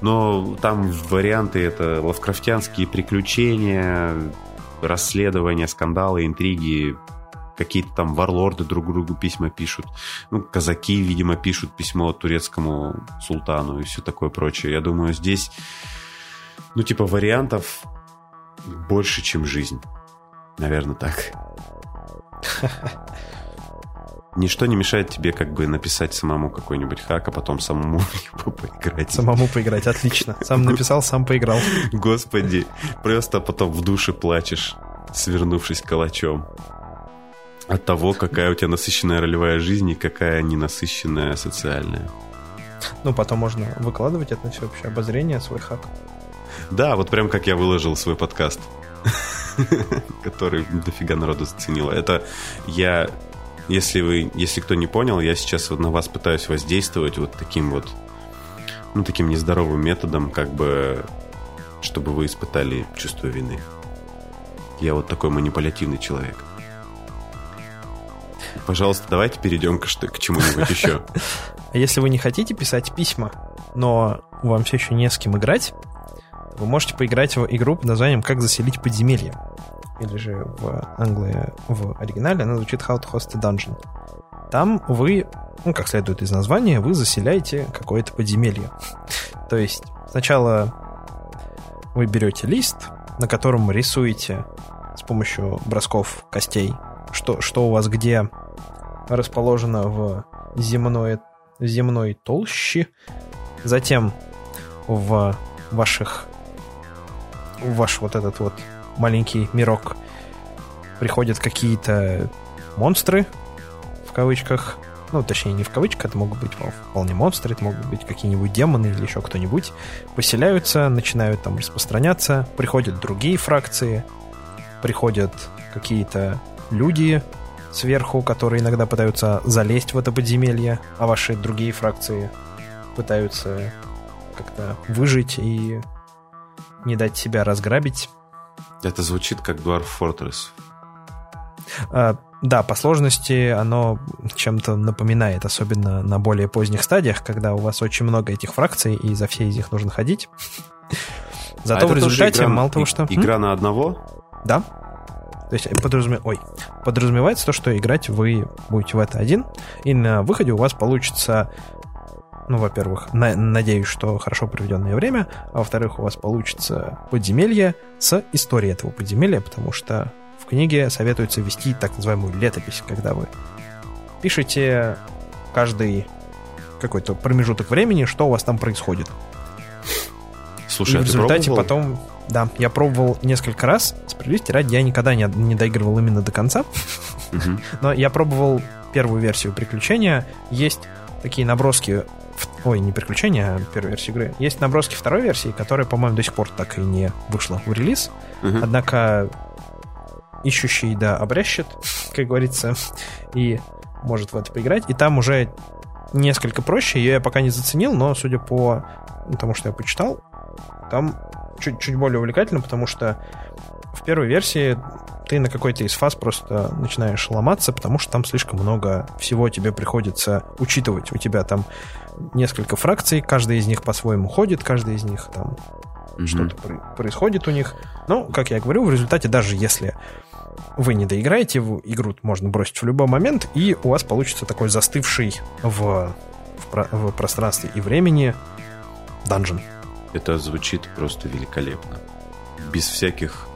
Но там варианты — это лавкрафтянские приключения, расследования, скандалы, интриги, какие-то там варлорды друг другу письма пишут. Ну, казаки, видимо, пишут письмо турецкому султану и все такое прочее. Я думаю, здесь, ну, типа, вариантов больше, чем жизнь. Наверное, так. Ничто не мешает тебе как бы написать самому какой-нибудь хак, а потом самому его поиграть. Самому поиграть, отлично. Сам написал, сам поиграл. Господи, просто потом в душе плачешь, свернувшись калачом от того, какая у тебя насыщенная ролевая жизнь и какая ненасыщенная социальная. Ну, потом можно выкладывать это на всеобщее обозрение, свой хак. Да, вот прям как я выложил свой подкаст, который дофига народу заценило. Это я, если вы, если кто не понял, я сейчас вот на вас пытаюсь воздействовать вот таким вот, ну, таким нездоровым методом, как бы, чтобы вы испытали чувство вины. Я вот такой манипулятивный человек. Пожалуйста, давайте перейдем к, к чему-нибудь еще. А если вы не хотите писать письма, но вам все еще не с кем играть, вы можете поиграть в игру под названием «Как заселить подземелье». Или же в Англии, в оригинале она звучит «How to host a dungeon». Там вы, ну, как следует из названия, вы заселяете какое-то подземелье. То есть сначала вы берете лист, на котором рисуете с помощью бросков костей, что, что у вас где расположена в земной, земной толще. Затем в ваших ваш вот этот вот маленький мирок. Приходят какие-то монстры, в кавычках, ну, точнее, не в кавычках, это могут быть вполне монстры, это могут быть какие-нибудь демоны или еще кто-нибудь, поселяются, начинают там распространяться, приходят другие фракции, приходят какие-то люди, сверху, которые иногда пытаются залезть в это подземелье, а ваши другие фракции пытаются как-то выжить и не дать себя разграбить. Это звучит как Dwarf Fortress. А, да, по сложности оно чем-то напоминает, особенно на более поздних стадиях, когда у вас очень много этих фракций, и за все из них нужно ходить. Зато а в результате, игра, мало того, что... Игра на одного? Да. То есть подразуме... Ой. подразумевается то, что играть вы будете в это один, и на выходе у вас получится ну, во-первых, на, надеюсь, что хорошо проведенное время, а во-вторых, у вас получится подземелье с историей этого подземелья, потому что в книге советуется вести так называемую летопись, когда вы пишите каждый какой-то промежуток времени, что у вас там происходит. Слушай, и а в результате пробовал? потом... Да, я пробовал несколько раз. Справедливости ради, я никогда не, не доигрывал именно до конца. Но я пробовал первую версию приключения. Есть такие наброски... Ой, не приключения, а первой версии игры. Есть наброски второй версии, которая, по-моему, до сих пор так и не вышла в релиз. Мгм. Однако ищущий, да, обрящет, как говорится, и может в это поиграть. И там уже несколько проще. Ее я пока не заценил, но судя по тому, что я почитал, там чуть-чуть более увлекательно, потому что в первой версии ты на какой-то из фаз просто начинаешь ломаться, потому что там слишком много всего тебе приходится учитывать. У тебя там несколько фракций, каждая из них по-своему ходит, каждая из них там Мгм. что-то про- происходит у них. Но, как я говорю, в результате, даже если вы не доиграете, в игру можно бросить в любой момент, и у вас получится такой застывший в, в, про- в пространстве и времени данжен. Это звучит просто великолепно. Без всяких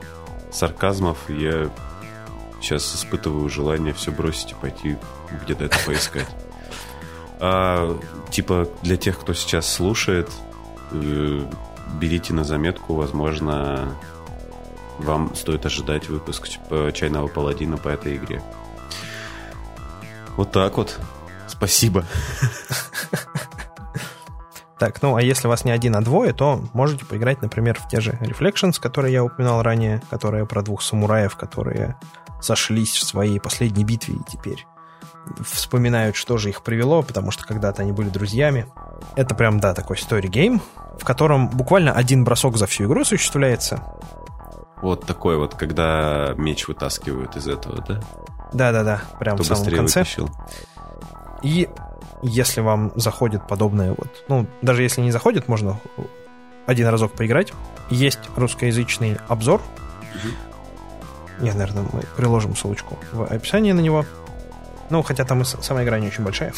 сарказмов я сейчас испытываю желание все бросить и пойти где-то это поискать. А, типа, для тех, кто сейчас слушает, э, берите на заметку, возможно, вам стоит ожидать выпуск типа, «Чайного паладина» по этой игре. Вот так вот. Спасибо. Так, ну а если вас не один, а двое, то можете поиграть, например, в те же Reflections, которые я упоминал ранее, которые про двух самураев, которые сошлись в своей последней битве и теперь вспоминают, что же их привело, потому что когда-то они были друзьями. Это прям, да, такой story game, в котором буквально один бросок за всю игру осуществляется. Вот такой вот, когда меч вытаскивают из этого, да? Да-да-да, прям Кто в самом конце. вытащил. И если вам заходит подобное вот, ну, даже если не заходит, можно один разок поиграть. Есть русскоязычный обзор. Я, наверное, мы приложим ссылочку в описании на него. Ну, хотя там и сама игра не очень большая.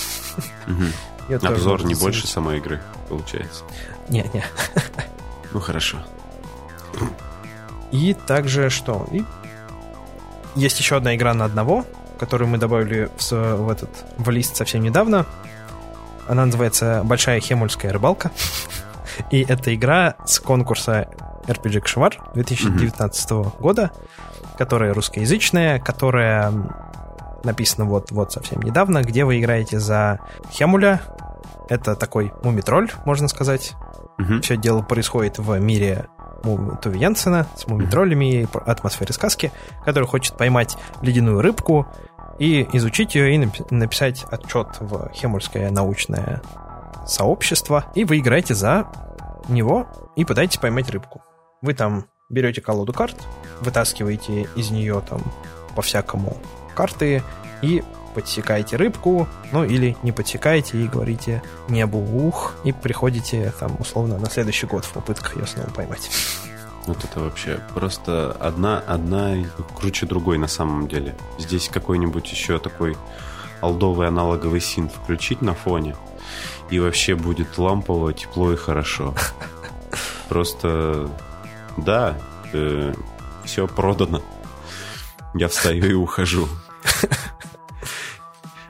Тоже Обзор не больше самой игры, получается. Не, не. Ну хорошо. И также что? И есть еще одна игра на одного, которую мы добавили в, в этот в лист совсем недавно. Она называется Большая Хемульская рыбалка. И это игра с конкурса RPG Кшевар 2019 года, которая русскоязычная, которая написана вот, вот совсем недавно, где вы играете за Хемуля. Это такой мумитроль, можно сказать. Мгм. Все дело происходит в мире Туви Янсена с мумитроллями и атмосферой сказки, который хочет поймать ледяную рыбку и изучить ее и напи- написать отчет в Хемульское научное сообщество. И вы играете за него и пытаетесь поймать рыбку. Вы там берете колоду карт, вытаскиваете из нее там по-всякому карты и подсекаете рыбку, ну или не подсекаете и говорите небу ух, и приходите там условно на следующий год в попытках ее снова поймать. Вот это вообще просто одна, одна круче другой на самом деле. Здесь какой-нибудь еще такой алдовый аналоговый синт включить на фоне, и вообще будет лампово, тепло и хорошо. Просто, да, все продано. Я встаю и ухожу.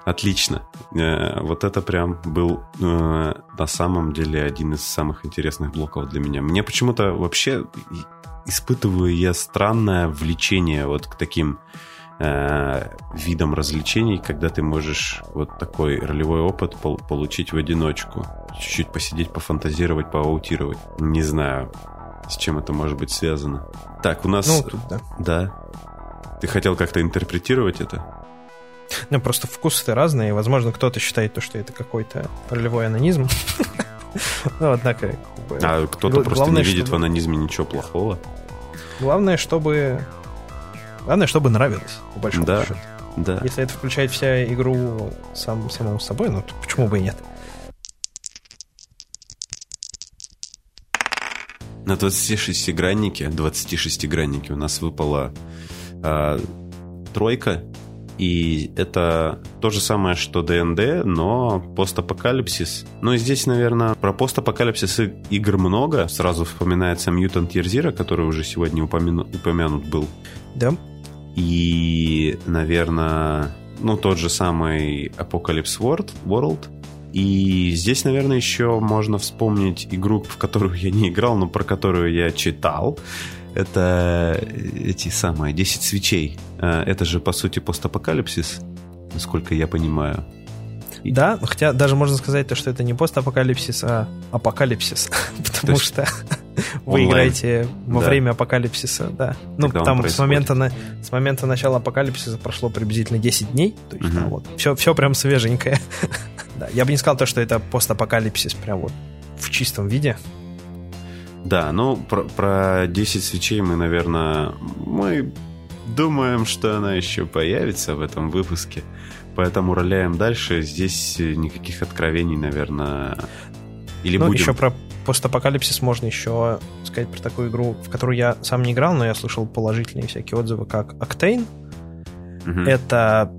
Отлично. Э, Вот это прям был э, на самом деле один из самых интересных блоков для меня. Мне почему-то вообще испытываю я странное влечение вот к таким э, видам развлечений, когда ты можешь вот такой ролевой опыт пол- получить в одиночку. Чуть-чуть посидеть, пофантазировать, поаутировать. Не знаю, с чем это может быть связано. Так, у нас... Ну, тут да. Да. Ты хотел как-то интерпретировать это? Ну, просто вкусы разные. Возможно, кто-то считает то, что это какой-то ролевой анонизм. Ну, однако... А кто-то просто не видит в анонизме ничего плохого. Главное, чтобы... Главное, чтобы нравилось, по большому Да. счету. Да. Если это включает вся игру сам, самому собой, ну, то почему бы и нет? На 26-граннике, 26-граннике у нас выпала а, тройка, и это то же самое, что ДНД, но постапокалипсис. Ну и здесь, наверное, про постапокалипсис игр много. Сразу вспоминается Mutant Year Zero, который уже сегодня упомяну- упомянут был. Да. И, наверное, ну, тот же самый Apocalypse World, World. И здесь, наверное, еще можно вспомнить игру, в которую я не играл, но про которую я читал. Это эти самые 10 свечей. Э, это же, по сути, постапокалипсис, насколько я понимаю. Да, хотя даже можно сказать, то, что это не постапокалипсис, а апокалипсис. Потому что вы играете во время апокалипсиса, да. Ну, там с момента, на, с момента начала апокалипсиса прошло приблизительно 10 дней. То есть, угу. вот, все, все прям свеженькое. да, я бы не сказал то, что это постапокалипсис прям вот в чистом виде. Да, ну, про, про 10 свечей мы, наверное, мы думаем, что она еще появится в этом выпуске. Поэтому роляем дальше. Здесь никаких откровений, наверное, или ну, будем... еще про постапокалипсис можно еще сказать про такую игру, в которую я сам не играл, но я слышал положительные всякие отзывы, как Octane. Угу. Это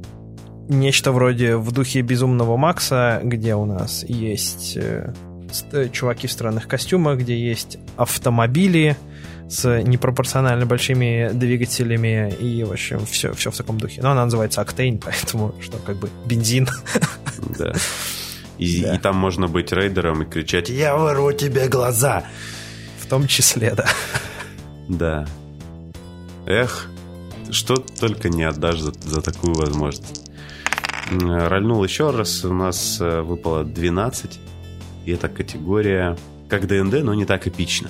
нечто вроде в духе Безумного Макса, где у нас есть э, чуваки в странных костюмах, где есть автомобили, с непропорционально большими двигателями и, в общем, все, все в таком духе. Но она называется Octane, поэтому что, как бы бензин. Да. И, да. и там можно быть рейдером и кричать «Я вырву тебе глаза!» В том числе, да. Да. Эх, что только не отдашь за, за такую возможность. Рольнул еще раз, у нас э, выпало 12, и эта категория как ДНД, но не так эпично.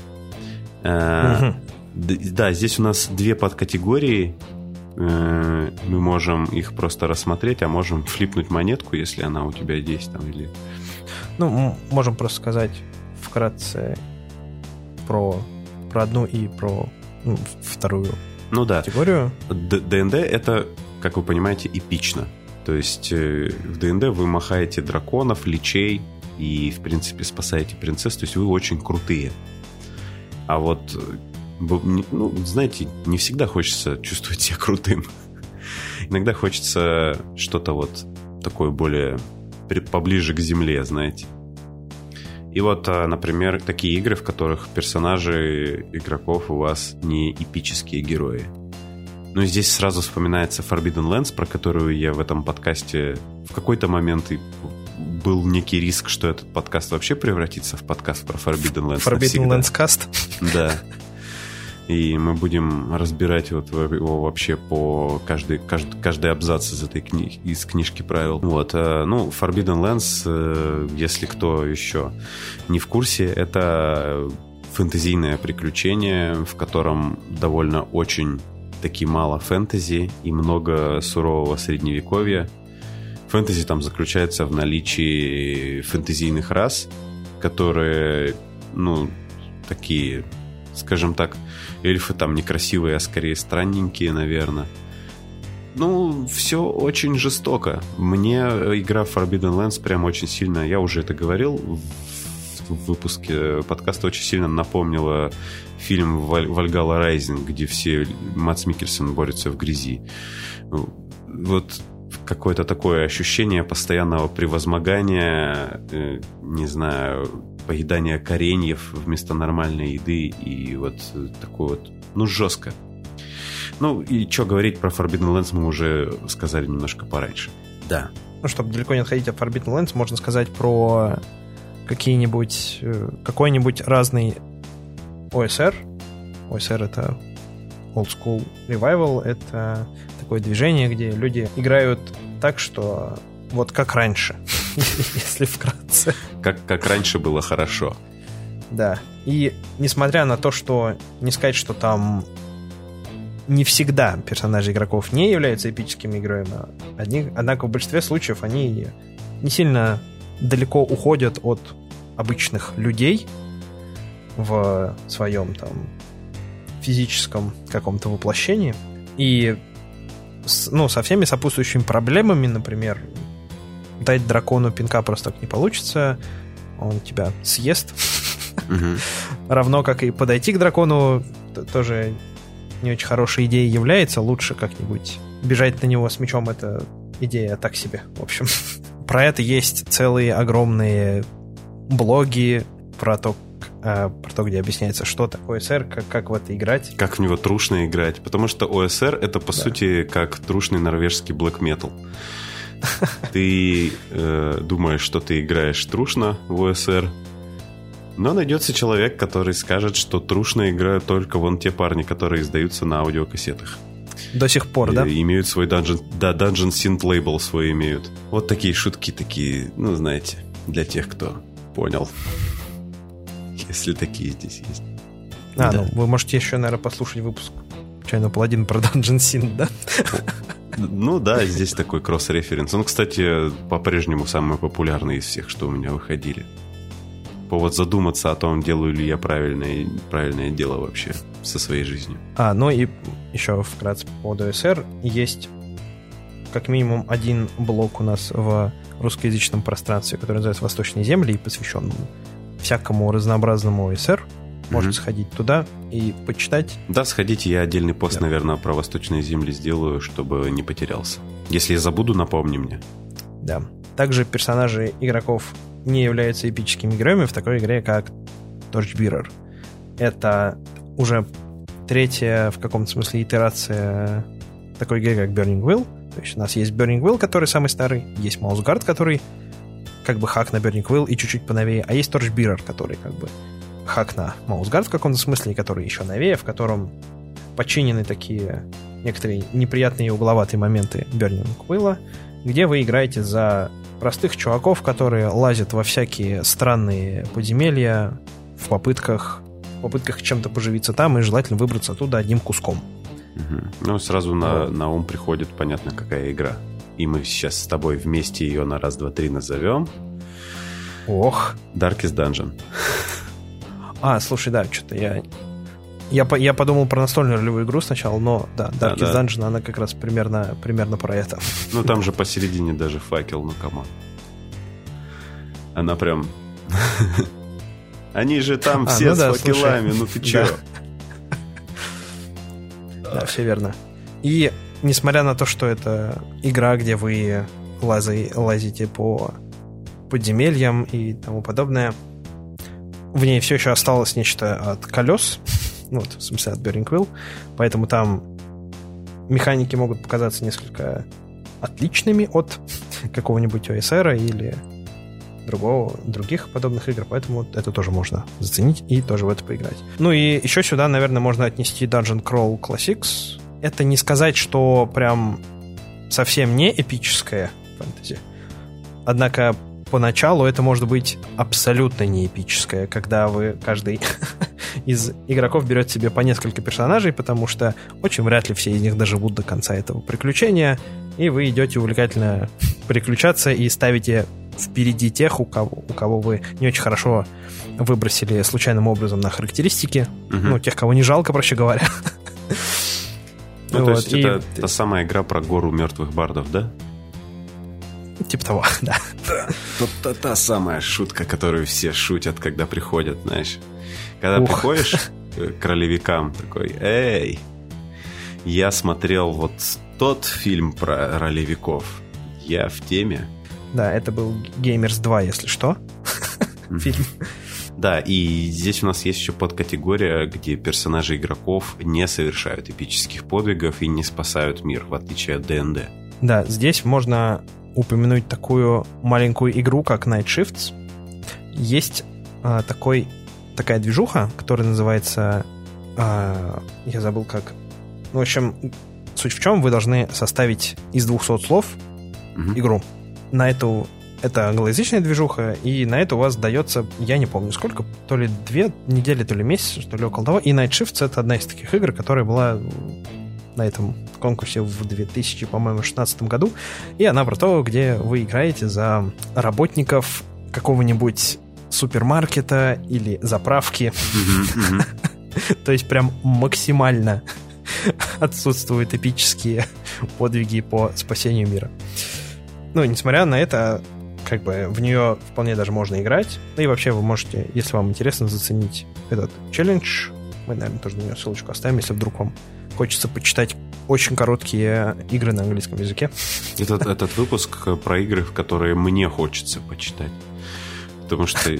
Угу. Да, здесь у нас две подкатегории. Э, мы можем их просто рассмотреть, а можем флипнуть монетку, если она у тебя есть там или. Ну, можем просто сказать вкратце про, про одну и про ну, вторую ну, да. категорию. ДНД это, как вы понимаете, эпично. То есть э, в ДНД вы махаете драконов, личей и, в принципе, спасаете принцесс. То есть вы очень крутые. А вот, ну, знаете, не всегда хочется чувствовать себя крутым. Иногда хочется что-то вот такое более поближе к земле, знаете. И вот, а, например, такие игры, в которых персонажи игроков у вас не эпические герои. Ну, здесь сразу вспоминается Forbidden Lands, про которую я в этом подкасте в какой-то момент и был некий риск, что этот подкаст вообще превратится в подкаст про Forbidden Lands Forbidden навсегда. Lands Cast? Да. И мы будем разбирать вот его вообще по каждый, каждый, каждый абзац из этой книги, из книжки правил. Вот. Э, ну, Forbidden Lands, э, если кто еще не в курсе, это фэнтезийное приключение, в котором довольно очень таки мало фэнтези и много сурового средневековья. Фэнтези там заключается в наличии фэнтезийных рас, которые, ну, такие, скажем так, эльфы там некрасивые, а скорее странненькие, наверное. Ну, все очень жестоко. Мне игра Forbidden Lands прям очень сильно, я уже это говорил в, в выпуске подкаста, очень сильно напомнила фильм «Вальгала Райзинг», где все Мац Микельсон борются в грязи. Вот какое-то такое ощущение постоянного превозмогания, э, не знаю, поедания кореньев вместо нормальной еды и вот такое вот, ну, жестко. Ну, и что говорить про Forbidden Lands мы уже сказали немножко пораньше. Да. Ну, чтобы далеко не отходить от Forbidden Lands, можно сказать про какие-нибудь, э, какой-нибудь разный OSR. OSR — это Old School Revival — это такое движение, где люди играют так, что вот как раньше, если вкратце. Как, как раньше было хорошо. Да. И несмотря на то, что не сказать, что там не всегда персонажи игроков не являются эпическими героями, одни, однако в большинстве случаев они не сильно далеко уходят от обычных людей в своем там физическом каком-то воплощении. И с, ну, со всеми сопутствующими проблемами, например, дать дракону пинка просто так не получится, он тебя съест. Равно как и подойти к дракону тоже не очень хорошей идеей является. Лучше как-нибудь бежать на него с мечом это идея так себе. В общем, про это есть целые огромные блоги про то, а, про то, где объясняется, что такое ОСР, как, как в это играть. Как в него трушно играть. Потому что ОСР — это, по да. сути, как трушный норвежский black metal. Ты э, думаешь, что ты играешь трушно в ОСР, но найдется человек, который скажет, что трушно играют только вон те парни, которые издаются на аудиокассетах. До сих пор, да? И имеют свой Dungeon, да, Dungeon Synth лейбл свой имеют. Вот такие шутки такие, ну, знаете, для тех, кто понял. Если такие здесь есть. А, да. ну, вы можете еще, наверное, послушать выпуск Чайно Паладин про Dungeon Synth, да? Ну да, здесь такой кросс-референс. Он, кстати, по-прежнему самый популярный из всех, что у меня выходили. Повод задуматься о том, делаю ли я правильное, правильное дело вообще со своей жизнью. А, ну и еще вкратце по поводу СР. Есть как минимум один блок у нас в русскоязычном пространстве, который называется «Восточные земли» и посвящен всякому разнообразному ОСР. Можете mm-hmm. сходить туда и почитать. Да, сходите, я отдельный пост, да. наверное, про восточные земли сделаю, чтобы не потерялся. Если я забуду, напомни мне. Да. Также персонажи игроков не являются эпическими героями в такой игре, как Torchbearer. Это уже третья, в каком-то смысле, итерация такой игры, как Burning Wheel. То есть у нас есть Burning Wheel, который самый старый, есть Mouse Guard, который как бы хак на Burning Wheel и чуть-чуть поновее, а есть Torchbearer, который как бы хак на Маусгард в каком-то смысле, который еще новее, в котором подчинены такие некоторые неприятные и угловатые моменты Burning Wheel, где вы играете за простых чуваков, которые лазят во всякие странные подземелья в попытках, в попытках чем-то поживиться там и желательно выбраться оттуда одним куском. Угу. Ну, сразу на, на ум приходит, понятно, какая игра. И мы сейчас с тобой вместе ее на раз, два, три назовем. Ох. Darkest Dungeon. А, слушай, да, что-то я... Я, я подумал про настольную ролевую игру сначала, но да, Darkest да, да. Dungeon, она как раз примерно, примерно про это. Ну, там же посередине даже факел, ну, кому. Она прям... Они же там а, все ну, с да, факелами, слушай, ну ты чё? Да. да, все верно. И несмотря на то, что это игра, где вы лази, лазите по подземельям и тому подобное, в ней все еще осталось нечто от колес, вот, в смысле от Bearing Wheel, поэтому там механики могут показаться несколько отличными от какого-нибудь OSR или другого, других подобных игр, поэтому это тоже можно заценить и тоже в это поиграть. Ну и еще сюда, наверное, можно отнести Dungeon Crawl Classics. Это не сказать, что прям совсем не эпическое фэнтези. Однако поначалу это может быть абсолютно не эпическое, когда вы каждый из игроков берет себе по несколько персонажей, потому что очень вряд ли все из них доживут до конца этого приключения, и вы идете увлекательно приключаться и ставите впереди тех, у кого, у кого вы не очень хорошо выбросили случайным образом на характеристики. Угу. Ну, тех, кого не жалко, проще говоря. Ну, вот, то есть и... это та самая игра про гору мертвых бардов, да? Типа того, да. Вот та, та самая шутка, которую все шутят, когда приходят, знаешь. Когда Ух. приходишь к ролевикам, такой, эй, я смотрел вот тот фильм про ролевиков. Я в теме. Да, это был Gamers 2, если что. Фильм. Да, и здесь у нас есть еще подкатегория, где персонажи игроков не совершают эпических подвигов и не спасают мир, в отличие от ДНД. Да, здесь можно упомянуть такую маленькую игру, как Night Shifts. Есть а, такой, такая движуха, которая называется... А, я забыл как... Ну, в общем, суть в чем, вы должны составить из 200 слов mm-hmm. игру. На эту это англоязычная движуха, и на это у вас дается, я не помню сколько, то ли две недели, то ли месяц, то ли около того. И Night Shifts — это одна из таких игр, которая была на этом конкурсе в 2000, по-моему, 16 году. И она про то, где вы играете за работников какого-нибудь супермаркета или заправки. То есть прям максимально отсутствуют эпические подвиги по спасению мира. Ну, несмотря на это, как бы в нее вполне даже можно играть. Ну и вообще вы можете, если вам интересно, заценить этот челлендж. Мы, наверное, тоже на нее ссылочку оставим, если вдруг вам хочется почитать очень короткие игры на английском языке. Этот, этот выпуск про игры, которые мне хочется почитать. Потому что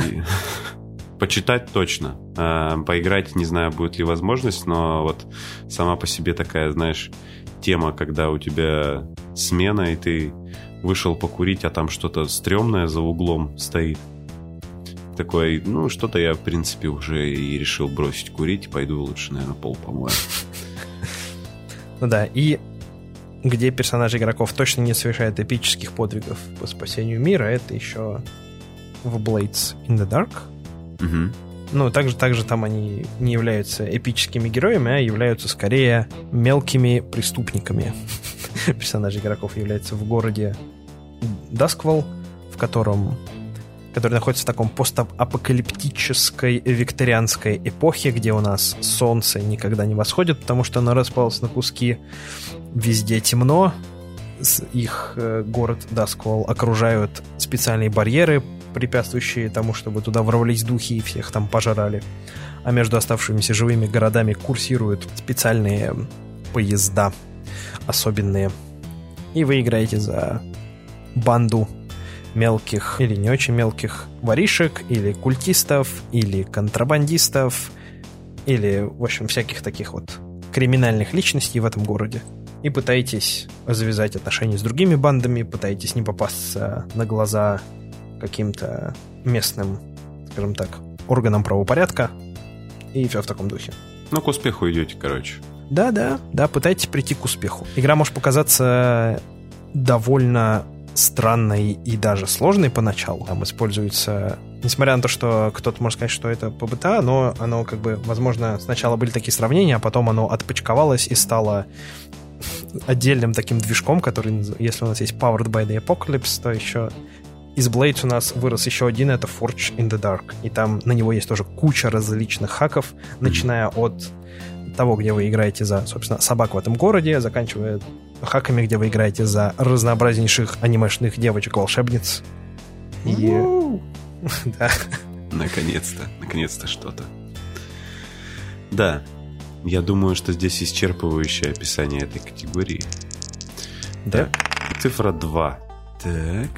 почитать точно. Э, поиграть, не знаю, будет ли возможность, но вот сама по себе такая, знаешь, тема, когда у тебя смена, и ты вышел покурить, а там что-то стрёмное за углом стоит. Такой, ну, что-то я, в принципе, уже и решил бросить курить, пойду лучше, наверное, пол помою. Ну да, и где персонажи игроков точно не совершают эпических подвигов по спасению мира, это еще в Blades in the Dark. Угу. Ну, также, также там они не являются эпическими героями, а являются скорее мелкими преступниками. Персонажи игроков являются в городе Дасквал, в котором который находится в таком постапокалиптической викторианской эпохе, где у нас солнце никогда не восходит, потому что оно распалось на куски. Везде темно. Их э, город Дасквал окружают специальные барьеры, препятствующие тому, чтобы туда ворвались духи и всех там пожрали. А между оставшимися живыми городами курсируют специальные поезда особенные. И вы играете за банду мелких или не очень мелких воришек, или культистов, или контрабандистов, или, в общем, всяких таких вот криминальных личностей в этом городе. И пытаетесь завязать отношения с другими бандами, пытаетесь не попасться на глаза каким-то местным, скажем так, органам правопорядка, и все в таком духе. Ну, к успеху идете, короче. Да, да, да, пытайтесь прийти к успеху. Игра может показаться довольно странной и даже сложной поначалу. Там используется Несмотря на то, что кто-то может сказать, что это ПБТА, но оно как бы, возможно, сначала были такие сравнения, а потом оно отпочковалось и стало отдельным таким движком, который, если у нас есть Powered by the Apocalypse, то еще из Blades у нас вырос еще один, это Forge in the Dark. И там на него есть тоже куча различных хаков, начиная от того, где вы играете за, собственно, собак в этом городе, заканчивая хаками, где вы играете за разнообразнейших анимешных девочек-волшебниц. И... да. Наконец-то, наконец-то что-то. Да, я думаю, что здесь исчерпывающее описание этой категории. Да? Цифра 2. Так,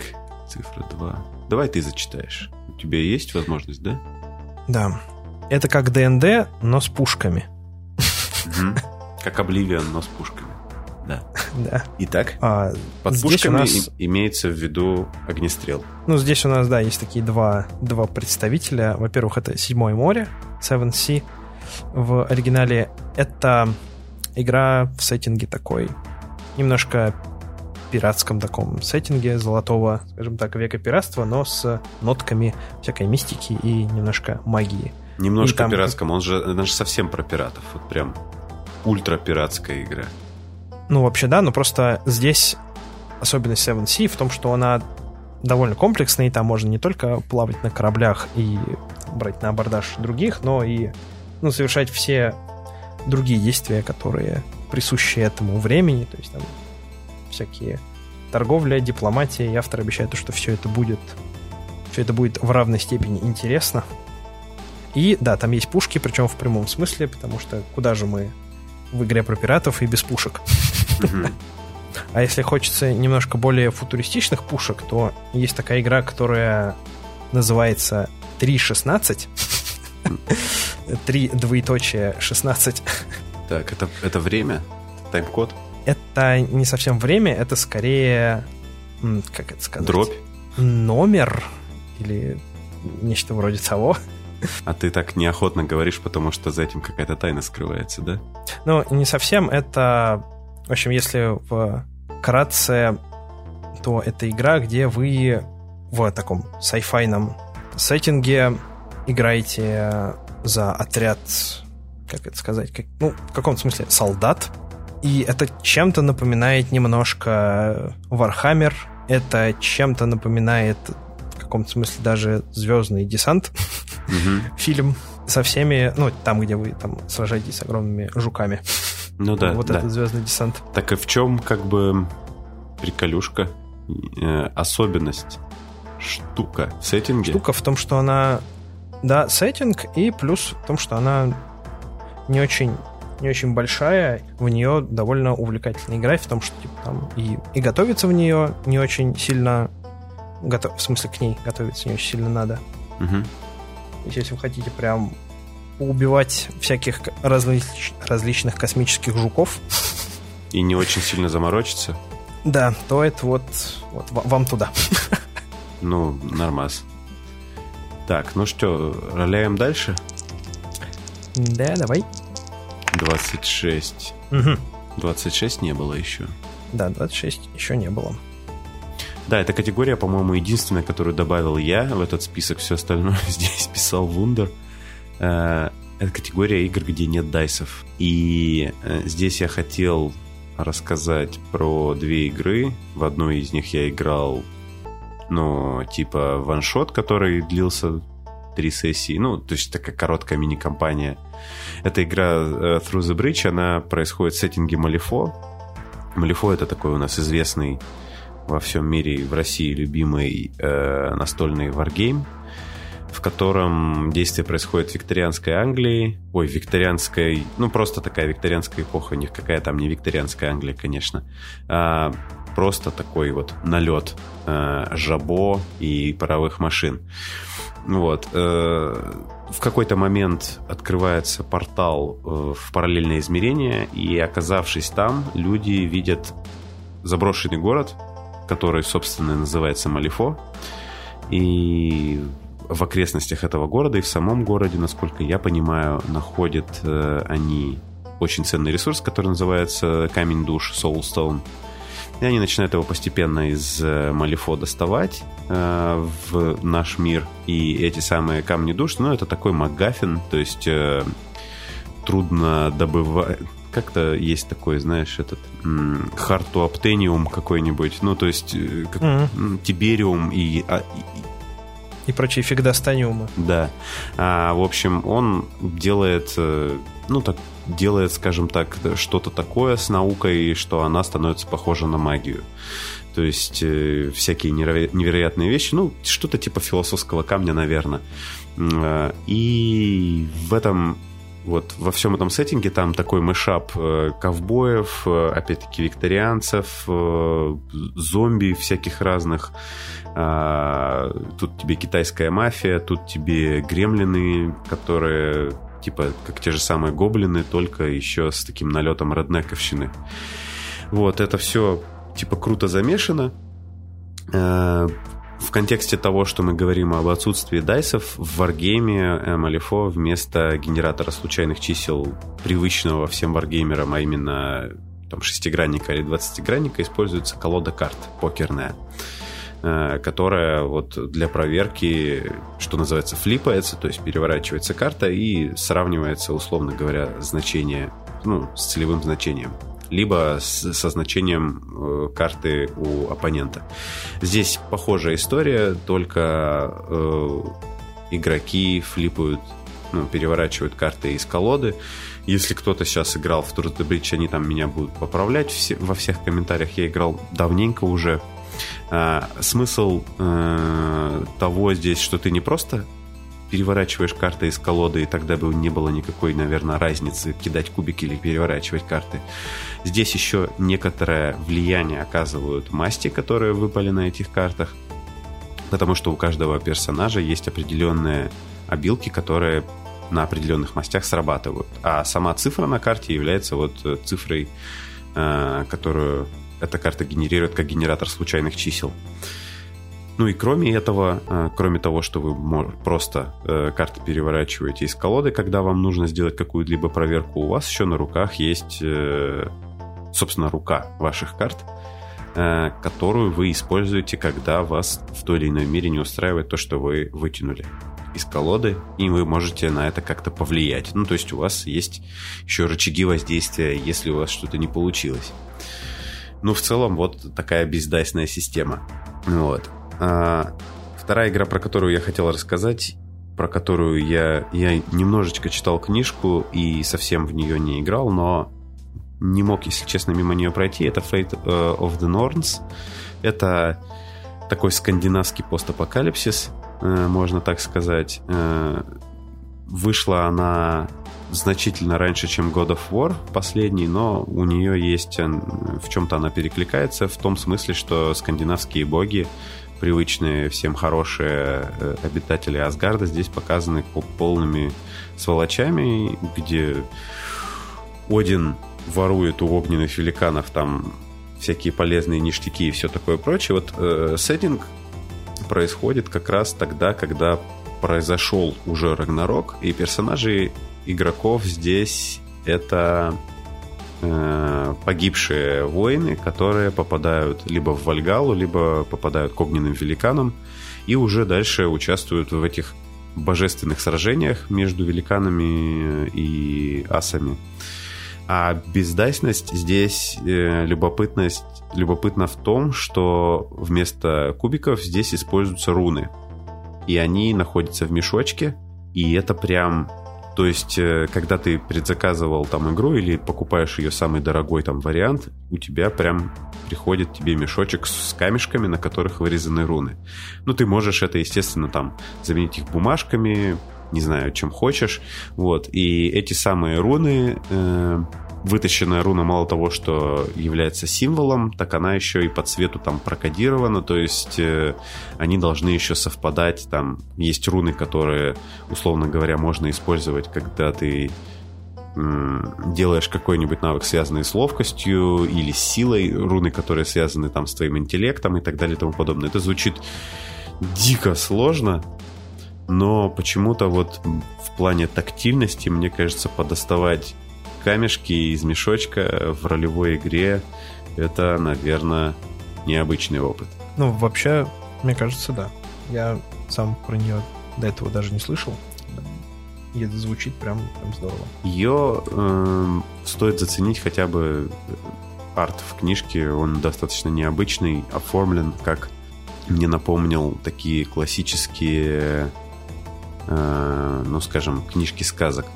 цифра 2. Давай ты зачитаешь. У тебя есть возможность, да? Да. Это как ДНД, но с пушками. Как Обливион, но с пушками. Да. Да. Итак, а, под пушками нас... имеется в виду огнестрел. Ну, здесь у нас, да, есть такие два, два представителя. Во-первых, это Седьмое море, Seven Sea. В оригинале это игра в сеттинге такой, немножко пиратском таком сеттинге золотого, скажем так, века пиратства, но с нотками всякой мистики и немножко магии. Немножко там... пиратском, он же, он же совсем про пиратов, вот прям ультра пиратская игра. Ну, вообще, да, но просто здесь особенность Seven Sea в том, что она довольно комплексная, и там можно не только плавать на кораблях и брать на абордаж других, но и ну, совершать все другие действия, которые присущи этому времени, то есть там всякие торговля, дипломатия, и автор обещает, что все это будет все это будет в равной степени интересно. И да, там есть пушки, причем в прямом смысле, потому что куда же мы в игре про пиратов и без пушек. А если хочется немножко более футуристичных пушек, то есть такая игра, которая называется 3.16. 3 двоеточие 16. Так, это, это время? Тайм-код? Это не совсем время, это скорее... Как это сказать? Дробь? Номер или нечто вроде того. А ты так неохотно говоришь, потому что за этим какая-то тайна скрывается, да? Ну, не совсем. Это, в общем, если в кратце, то это игра, где вы в таком сайфайном сеттинге играете за отряд, как это сказать, как, ну, в каком смысле, солдат. И это чем-то напоминает немножко Warhammer, это чем-то напоминает каком-то смысле даже Звездный десант угу. фильм со всеми, ну, там, где вы там сражаетесь с огромными жуками. Ну да. Вот да. этот Звездный десант. Так и в чем, как бы, приколюшка, э, особенность, штука в сеттинге? Штука в том, что она да, сеттинг, и плюс в том, что она не очень не очень большая, в нее довольно увлекательно играть, в том, что типа, там и, и готовиться в нее не очень сильно готов, в смысле к ней готовиться не очень сильно надо. Угу. Если вы хотите прям убивать всяких различ... различных космических жуков. И не очень сильно заморочиться. Да, то это вот, вот вам туда. Ну, нормас. Так, ну что, роляем дальше? Да, давай. 26. Угу. 26 не было еще. Да, 26 еще не было. Да, эта категория, по-моему, единственная, которую добавил я в этот список. Все остальное здесь писал Вундер. Э, это категория игр, где нет дайсов. И э, здесь я хотел рассказать про две игры. В одной из них я играл, ну, типа ваншот, который длился три сессии. Ну, то есть такая короткая мини-компания. Эта игра uh, Through the Bridge, она происходит в сеттинге Малифо. Малифо это такой у нас известный во всем мире и в России любимый э, настольный варгейм, в котором действие происходит в викторианской Англии, ой, викторианской, ну просто такая викторианская эпоха, никакая там не викторианская Англия, конечно, а просто такой вот налет э, жабо и паровых машин. Вот. Э, в какой-то момент открывается портал э, в параллельное измерение, и оказавшись там, люди видят заброшенный город, который, собственно, называется Малифо. И в окрестностях этого города и в самом городе, насколько я понимаю, находят э, они очень ценный ресурс, который называется камень душ Soulstone. И они начинают его постепенно из э, Малифо доставать э, в наш мир. И эти самые камни душ, ну, это такой МакГаффин, то есть э, трудно добывать как-то есть такой, знаешь, этот харту аптениум какой-нибудь, ну, то есть э, как, mm-hmm. тибериум и, а, и, и прочие фигдостаниумы. Да. А, в общем, он делает, э, ну, так, делает, скажем так, что-то такое с наукой, что она становится похожа на магию. То есть э, всякие невероятные вещи, ну, что-то типа философского камня, наверное. Э, и в этом вот во всем этом сеттинге там такой мышап э, ковбоев, э, опять-таки викторианцев, э, зомби всяких разных. Э, тут тебе китайская мафия, тут тебе гремлины, которые типа как те же самые гоблины, только еще с таким налетом реднековщины. Вот, это все типа круто замешано. Э, в контексте того, что мы говорим об отсутствии дайсов, в Wargame Малифо вместо генератора случайных чисел, привычного всем варгеймерам, а именно там, шестигранника или двадцатигранника, используется колода карт покерная э, которая вот для проверки, что называется, флипается, то есть переворачивается карта и сравнивается, условно говоря, значение, ну, с целевым значением либо с, со значением э, карты у оппонента. Здесь похожая история, только э, игроки флипают, ну, переворачивают карты из колоды. Если кто-то сейчас играл в Tour de Bridge, они там меня будут поправлять все, во всех комментариях. Я играл давненько уже. А, смысл э, того здесь, что ты не просто переворачиваешь карты из колоды, и тогда бы не было никакой, наверное, разницы кидать кубики или переворачивать карты. Здесь еще некоторое влияние оказывают масти, которые выпали на этих картах, потому что у каждого персонажа есть определенные обилки, которые на определенных мастях срабатывают. А сама цифра на карте является вот э, цифрой, э, которую эта карта генерирует как генератор случайных чисел. Ну и кроме этого, э, кроме того, что вы просто э, карты переворачиваете из колоды, когда вам нужно сделать какую-либо проверку, у вас еще на руках есть, э, собственно, рука ваших карт, которую вы используете, когда вас в той или иной мере не устраивает то, что вы вытянули из колоды, и вы можете на это как-то повлиять. Ну, то есть у вас есть еще рычаги воздействия, если у вас что-то не получилось. Ну, в целом, вот такая бездайсная система. Вот. А, вторая игра, про которую я хотел рассказать, про которую я, я немножечко читал книжку и совсем в нее не играл, но не мог, если честно, мимо нее пройти. Это Fate э, of the Norns. Это такой скандинавский постапокалипсис, э, можно так сказать. Э, вышла она значительно раньше, чем God of War последний, но у нее есть в чем-то она перекликается в том смысле, что скандинавские боги привычные всем хорошие э, обитатели Асгарда здесь показаны полными сволочами, где Один ворует у огненных великанов там всякие полезные ништяки и все такое прочее. Вот э, сеттинг происходит как раз тогда, когда произошел уже Рагнарок, и персонажи игроков здесь это погибшие воины, которые попадают либо в Вальгалу, либо попадают к огненным великанам, и уже дальше участвуют в этих божественных сражениях между великанами и асами. А бездайсность здесь э, любопытность любопытна в том, что вместо кубиков здесь используются руны. И они находятся в мешочке, и это прям то есть, э, когда ты предзаказывал там игру или покупаешь ее самый дорогой там вариант, у тебя прям приходит тебе мешочек с камешками, на которых вырезаны руны. Ну, ты можешь это, естественно, там заменить их бумажками, не знаю, чем хочешь. Вот. И эти самые руны э, вытащенная руна мало того, что является символом, так она еще и по цвету там прокодирована, то есть э, они должны еще совпадать, там есть руны, которые, условно говоря, можно использовать, когда ты делаешь какой-нибудь навык, связанный с ловкостью или с силой, руны, которые связаны там с твоим интеллектом и так далее и тому подобное. Это звучит дико сложно, но почему-то вот в плане тактильности, мне кажется, подоставать камешки из мешочка в ролевой игре это, наверное, необычный опыт. Ну, вообще, мне кажется, да. Я сам про нее до этого даже не слышал. И это звучит прям, прям здорово. Ее э, эм, стоит заценить хотя бы э, арт в книжке. Он достаточно необычный, оформлен, как мне напомнил такие классические, э, ну, скажем, книжки сказок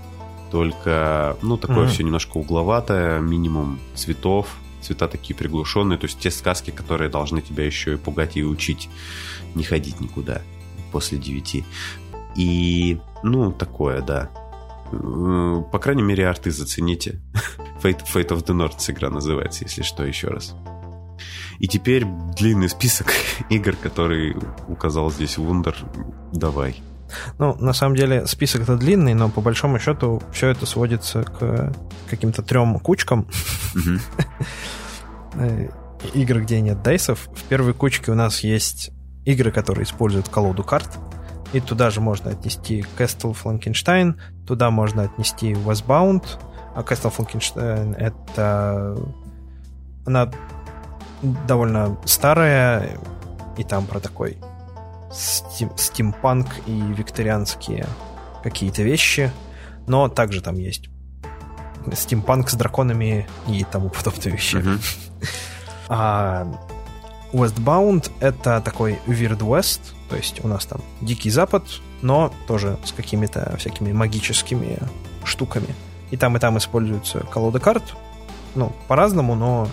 только, ну, такое mm-hmm. все немножко угловатое, минимум цветов, цвета такие приглушенные, то есть те сказки, которые должны тебя еще и пугать и учить не ходить никуда после девяти. И, ну, такое, да. По крайней мере, арты зацените. Fate, Fate of the North игра называется, если что, еще раз. И теперь длинный список игр, который указал здесь Вундер. Давай. Ну, на самом деле, список-то длинный, но по большому счету все это сводится к каким-то трем кучкам. Э, игры, где нет дайсов. В первой кучке у нас есть игры, которые используют колоду карт. И туда же можно отнести Castle Frankenstein, туда можно отнести Westbound, а Castle Frankenstein это... Она довольно старая, и там про такой стим, стимпанк и викторианские какие-то вещи, но также там есть стимпанк с драконами и тому подобные вещи. Mm-hmm. А Westbound — это такой Weird West, то есть у нас там Дикий Запад, но тоже с какими-то всякими магическими штуками. И там, и там используются колоды карт, ну, по-разному, но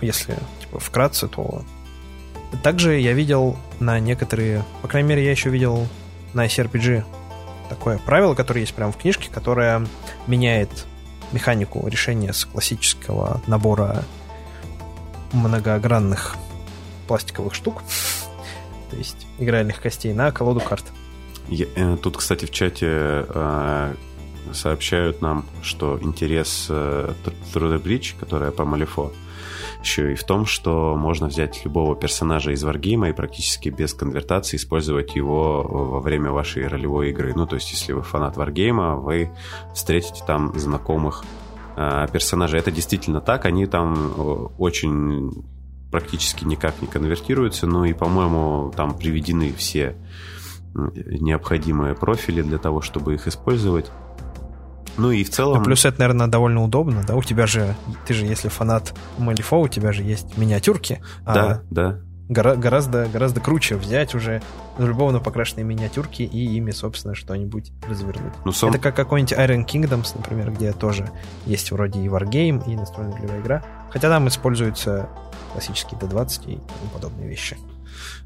если типа вкратце, то также я видел на некоторые... По крайней мере, я еще видел на SRPG такое правило, которое есть прямо в книжке, которое меняет механику решения с классического набора многогранных пластиковых штук, то есть игральных костей, на колоду карт. Я, э, тут, кстати, в чате э, сообщают нам, что интерес э, Bridge, которая по Малифо, еще и в том, что можно взять любого персонажа из варгейма и практически без конвертации использовать его во время вашей ролевой игры. Ну, то есть, если вы фанат варгейма, вы встретите там знакомых э, персонажей. Это действительно так, они там э, очень практически никак не конвертируются, ну и, по-моему, там приведены все необходимые профили для того, чтобы их использовать. Ну и в целом... Ну, плюс это, наверное, довольно удобно, да? У тебя же, ты же, если фанат Малифо, у тебя же есть миниатюрки. Да, а да. Гора- гораздо, гораздо круче взять уже любовно покрашенные миниатюрки и ими, собственно, что-нибудь развернуть. Ну, сам... Это как какой-нибудь Iron Kingdoms, например, где тоже есть вроде и Wargame, и настольная игровая игра. Хотя там используются классические D20 и тому подобные вещи.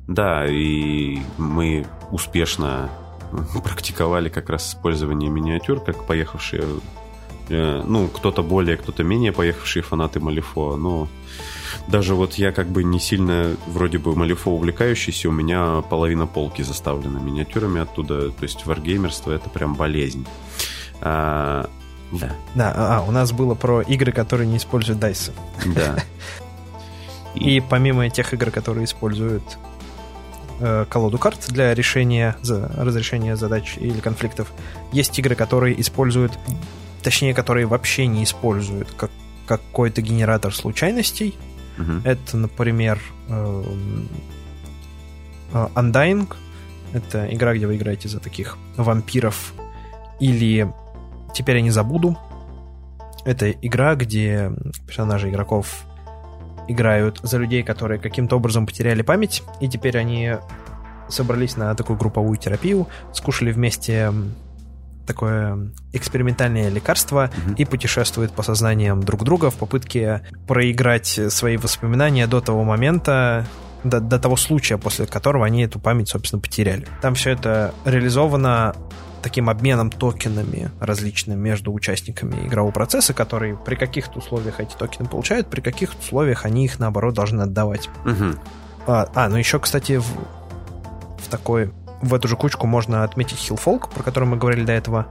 Да, и мы успешно практиковали как раз использование миниатюр, как поехавшие Э, ну, кто-то более, кто-то менее поехавшие фанаты Малифо, но даже вот я как бы не сильно вроде бы Малифо увлекающийся, у меня половина полки заставлена миниатюрами оттуда, то есть варгеймерство это прям болезнь. А, да. Да, а, у нас было про игры, которые не используют дайсы. Да. И помимо тех игр, которые используют э, колоду карт для решения, за, разрешения задач или конфликтов, есть игры, которые используют, точнее, которые вообще не используют как, какой-то генератор случайностей. Угу. Это, например, э, э, Undying. Это игра, где вы играете за таких вампиров. Или Теперь я не забуду. Это игра, где персонажи игроков играют за людей, которые каким-то образом потеряли память, и теперь они собрались на такую групповую терапию, скушали вместе такое экспериментальное лекарство mm-hmm. и путешествуют по сознаниям друг друга в попытке проиграть свои воспоминания до того момента, до, до того случая, после которого они эту память, собственно, потеряли. Там все это реализовано таким обменом токенами различным между участниками игрового процесса, которые при каких-то условиях эти токены получают, при каких-то условиях они их, наоборот, должны отдавать. Угу. А, а, ну еще, кстати, в, в такой... В эту же кучку можно отметить Hillfolk, про который мы говорили до этого.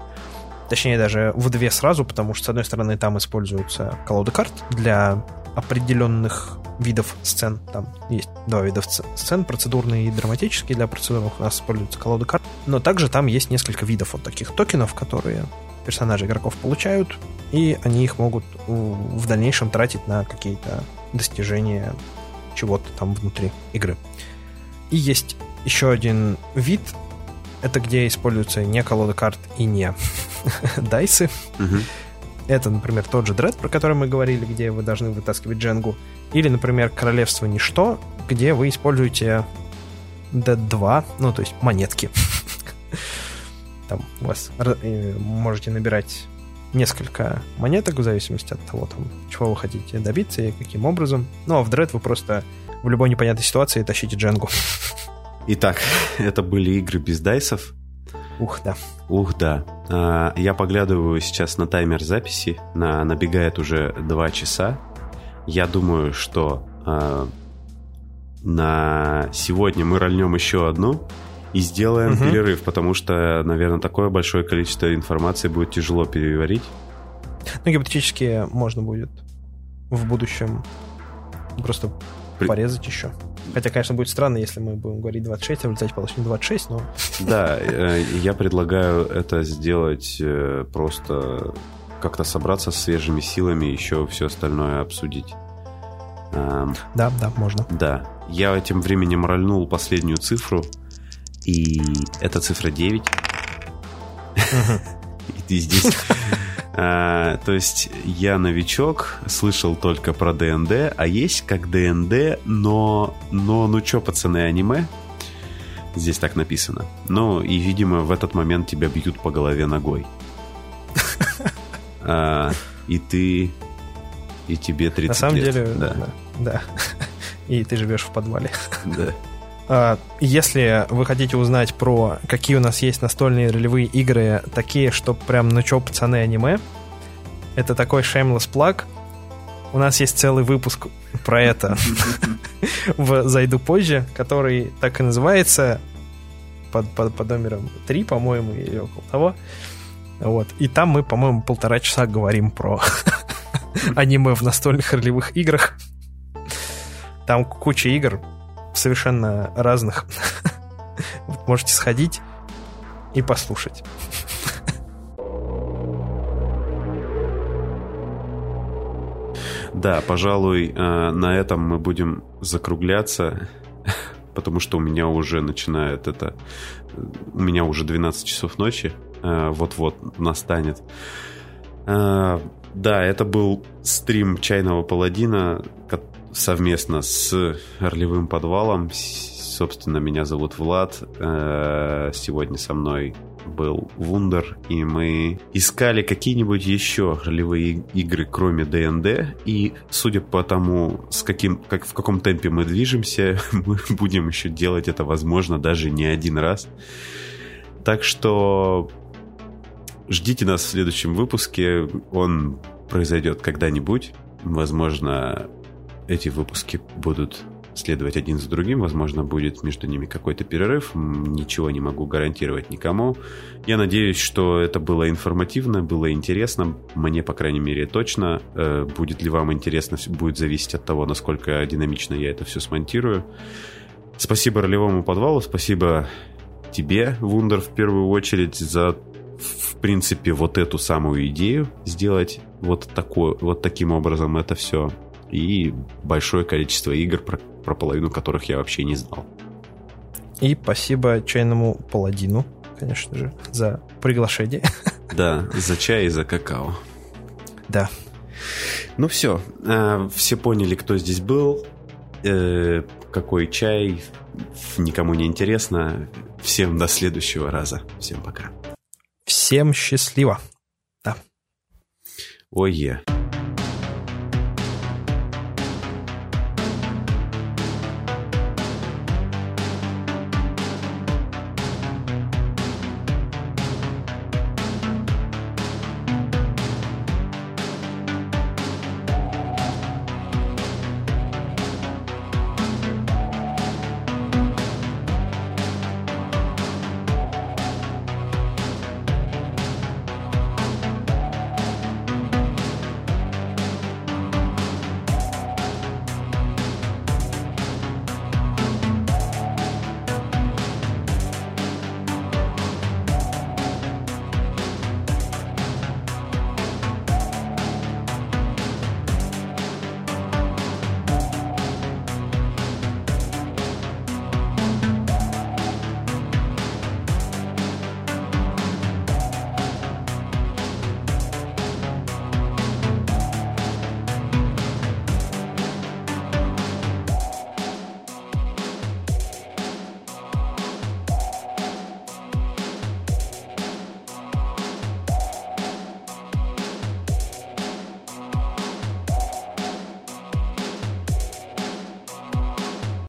Точнее, даже в две сразу, потому что, с одной стороны, там используются колоды карт для определенных видов сцен. Там есть два вида сцен, процедурные и драматические. Для процедурных у нас используются колоды карт. Но также там есть несколько видов вот таких токенов, которые персонажи игроков получают, и они их могут в дальнейшем тратить на какие-то достижения чего-то там внутри игры. И есть еще один вид, это где используются не колоды карт и не дайсы. Uh-huh. Это, например, тот же Дред, про который мы говорили, где вы должны вытаскивать дженгу. Или, например, Королевство Ничто, где вы используете D2, ну, то есть монетки. Там у вас э, можете набирать несколько монеток в зависимости от того, там, чего вы хотите добиться и каким образом. Ну, а в Дред вы просто в любой непонятной ситуации тащите дженгу. Итак, это были игры без дайсов. Ух, да. Ух, да. А, я поглядываю сейчас на таймер записи. На, набегает уже 2 часа. Я думаю, что а, на сегодня мы рольнем еще одну и сделаем угу. перерыв, потому что, наверное, такое большое количество информации будет тяжело переварить. Ну, гипотетически можно будет в будущем просто При... порезать еще. Хотя, конечно, будет странно, если мы будем говорить 26, а в результате получим 26, но... Да, э, я предлагаю это сделать э, просто как-то собраться с свежими силами еще все остальное обсудить. Эм, да, да, можно. Да. Я тем временем рольнул последнюю цифру, и это цифра 9. И здесь а, то есть я новичок, слышал только про ДНД, а есть как ДНД, но, но ну чё, пацаны, аниме? Здесь так написано. Ну, и, видимо, в этот момент тебя бьют по голове ногой. А, и ты... И тебе 30 На самом лет. деле, да. да. да. И ты живешь в подвале. Да. А, если вы хотите узнать про какие у нас есть настольные ролевые игры, такие, что прям ну чё, пацаны, аниме, это такой shameless plug. У нас есть целый выпуск про это в «Зайду позже», который так и называется под, под, под номером 3, по-моему, или около того. Вот. И там мы, по-моему, полтора часа говорим про аниме в настольных ролевых играх. Там куча игр, совершенно разных. Можете сходить и послушать. Да, пожалуй, э, на этом мы будем закругляться, потому что у меня уже начинает это... У меня уже 12 часов ночи, э, вот-вот настанет. Э, да, это был стрим «Чайного паладина», совместно с Орлевым подвалом. Собственно, меня зовут Влад. Э, сегодня со мной был Вундер, и мы искали какие-нибудь еще ролевые игры, кроме ДНД, и судя по тому, с каким, как, в каком темпе мы движемся, мы будем еще делать это, возможно, даже не один раз. Так что ждите нас в следующем выпуске. Он произойдет когда-нибудь. Возможно, эти выпуски будут следовать один за другим. Возможно, будет между ними какой-то перерыв. Ничего не могу гарантировать никому. Я надеюсь, что это было информативно, было интересно. Мне, по крайней мере, точно. Э, будет ли вам интересно, будет зависеть от того, насколько динамично я это все смонтирую. Спасибо ролевому подвалу, спасибо тебе, Вундер, в первую очередь, за, в принципе, вот эту самую идею сделать вот, такой, вот таким образом это все. И большое количество игр, про, про половину которых я вообще не знал. И спасибо чайному паладину, конечно же, за приглашение. Да, за чай и за какао. Да. Ну все, э, все поняли, кто здесь был, э, какой чай, никому не интересно. Всем до следующего раза. Всем пока. Всем счастливо. Да. Ой, yeah.